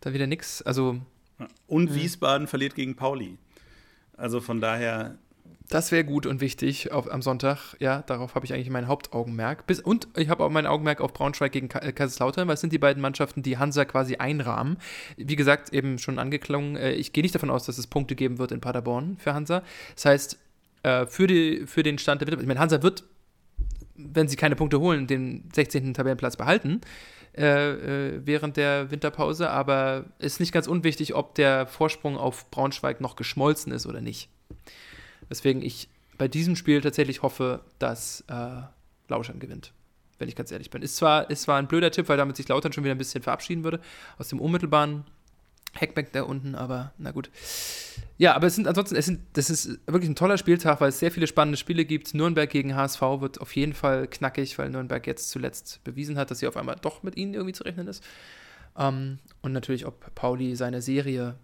dann wieder nix. Also, Und Wiesbaden verliert gegen Pauli. Also von daher das wäre gut und wichtig auf, am Sonntag. Ja, darauf habe ich eigentlich mein Hauptaugenmerk. Bis, und ich habe auch mein Augenmerk auf Braunschweig gegen äh, Kaiserslautern, weil es sind die beiden Mannschaften, die Hansa quasi einrahmen. Wie gesagt, eben schon angeklungen, äh, ich gehe nicht davon aus, dass es Punkte geben wird in Paderborn für Hansa. Das heißt, äh, für, die, für den Stand der Winterpause, ich meine, Hansa wird, wenn sie keine Punkte holen, den 16. Tabellenplatz behalten. Äh, äh, während der Winterpause, aber ist nicht ganz unwichtig, ob der Vorsprung auf Braunschweig noch geschmolzen ist oder nicht. Weswegen ich bei diesem Spiel tatsächlich hoffe, dass äh, Lauschern gewinnt. Wenn ich ganz ehrlich bin. Ist zwar, ist zwar ein blöder Tipp, weil damit sich Lautern schon wieder ein bisschen verabschieden würde aus dem unmittelbaren Hackback da unten, aber na gut. Ja, aber es sind ansonsten, es sind, das ist wirklich ein toller Spieltag, weil es sehr viele spannende Spiele gibt. Nürnberg gegen HSV wird auf jeden Fall knackig, weil Nürnberg jetzt zuletzt bewiesen hat, dass sie auf einmal doch mit ihnen irgendwie zu rechnen ist. Ähm, und natürlich, ob Pauli seine Serie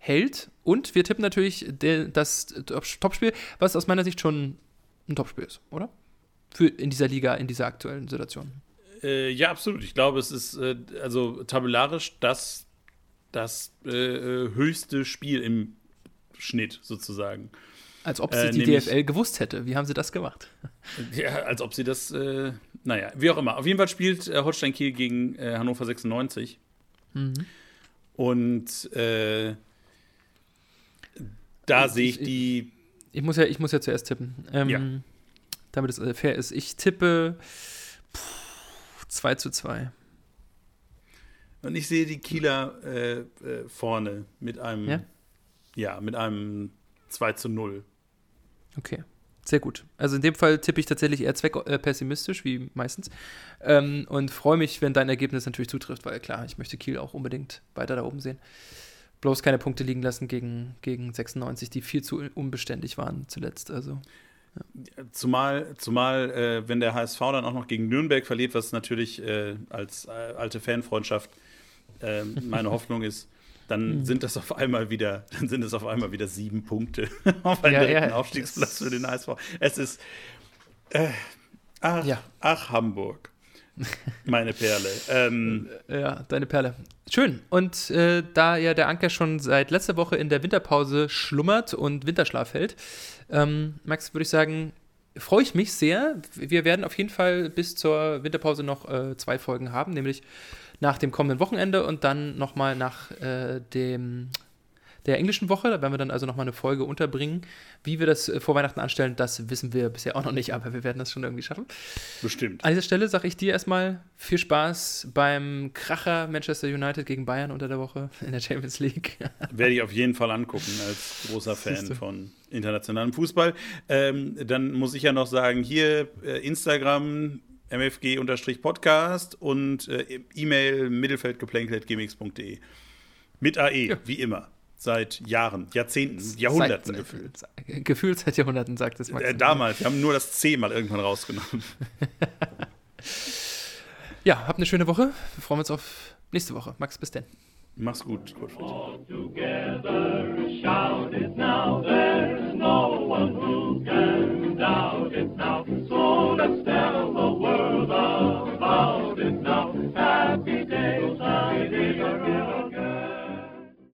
hält. Und wir tippen natürlich das Topspiel, was aus meiner Sicht schon ein Topspiel ist, oder? Für in dieser Liga, in dieser aktuellen Situation. Äh, ja, absolut. Ich glaube, es ist äh, also tabellarisch das, das äh, äh höchste Spiel im Schnitt sozusagen. Als ob sie äh, die DFL gewusst hätte. Wie haben sie das gemacht? *laughs* Ja, als ob sie das, äh, naja, wie auch immer. Auf jeden Fall spielt Holstein Kiel gegen Hannover 96. Mhm. Und äh, da sehe ich, ich die. Ich muss, ja, ich muss ja zuerst tippen. Ähm, ja. Damit es äh, fair ist. Ich tippe pff, 2 zu 2. Und ich sehe die Kieler äh, vorne mit einem. Ja? Ja, mit einem 2 zu 0. Okay. Sehr gut. Also in dem Fall tippe ich tatsächlich eher zweckpessimistisch, äh, wie meistens. Ähm, und freue mich, wenn dein Ergebnis natürlich zutrifft, weil klar, ich möchte Kiel auch unbedingt weiter da oben sehen. Bloß keine Punkte liegen lassen gegen, gegen 96, die viel zu unbeständig waren zuletzt. Also. Ja. Zumal, zumal äh, wenn der HSV dann auch noch gegen Nürnberg verliert, was natürlich äh, als äh, alte Fanfreundschaft äh, meine *laughs* Hoffnung ist, dann mhm. sind das auf einmal wieder, dann sind es auf einmal wieder sieben Punkte *laughs* auf einen ja, direkten ja, Aufstiegsplatz für den HSV. Es ist äh, ach, ja. ach, Hamburg. Meine Perle. Ähm, *laughs* ja, deine Perle. Schön. Und äh, da ja der Anker schon seit letzter Woche in der Winterpause schlummert und Winterschlaf hält, ähm, Max, würde ich sagen, freue ich mich sehr. Wir werden auf jeden Fall bis zur Winterpause noch äh, zwei Folgen haben, nämlich nach dem kommenden Wochenende und dann nochmal nach äh, dem der englischen Woche. Da werden wir dann also nochmal eine Folge unterbringen. Wie wir das äh, vor Weihnachten anstellen, das wissen wir bisher auch noch nicht, aber wir werden das schon irgendwie schaffen. Bestimmt. An dieser Stelle sage ich dir erstmal viel Spaß beim Kracher Manchester United gegen Bayern unter der Woche in der Champions League. *laughs* Werde ich auf jeden Fall angucken als großer Fan von internationalem Fußball. Ähm, dann muss ich ja noch sagen, hier äh, Instagram, mfg-podcast und äh, E-Mail mittelfeldgeplänkel.gmx.de. Mit AE, ja. wie immer seit Jahren, Jahrzehnten, Jahrhunderten gefühlt. Gefühlt seit Jahrhunderten, sagt es Max. Äh, damals, wir haben nur das C mal irgendwann rausgenommen. *laughs* ja, habt eine schöne Woche. Wir freuen uns auf nächste Woche. Max, bis denn. Mach's gut, All together, shout it Gottfried.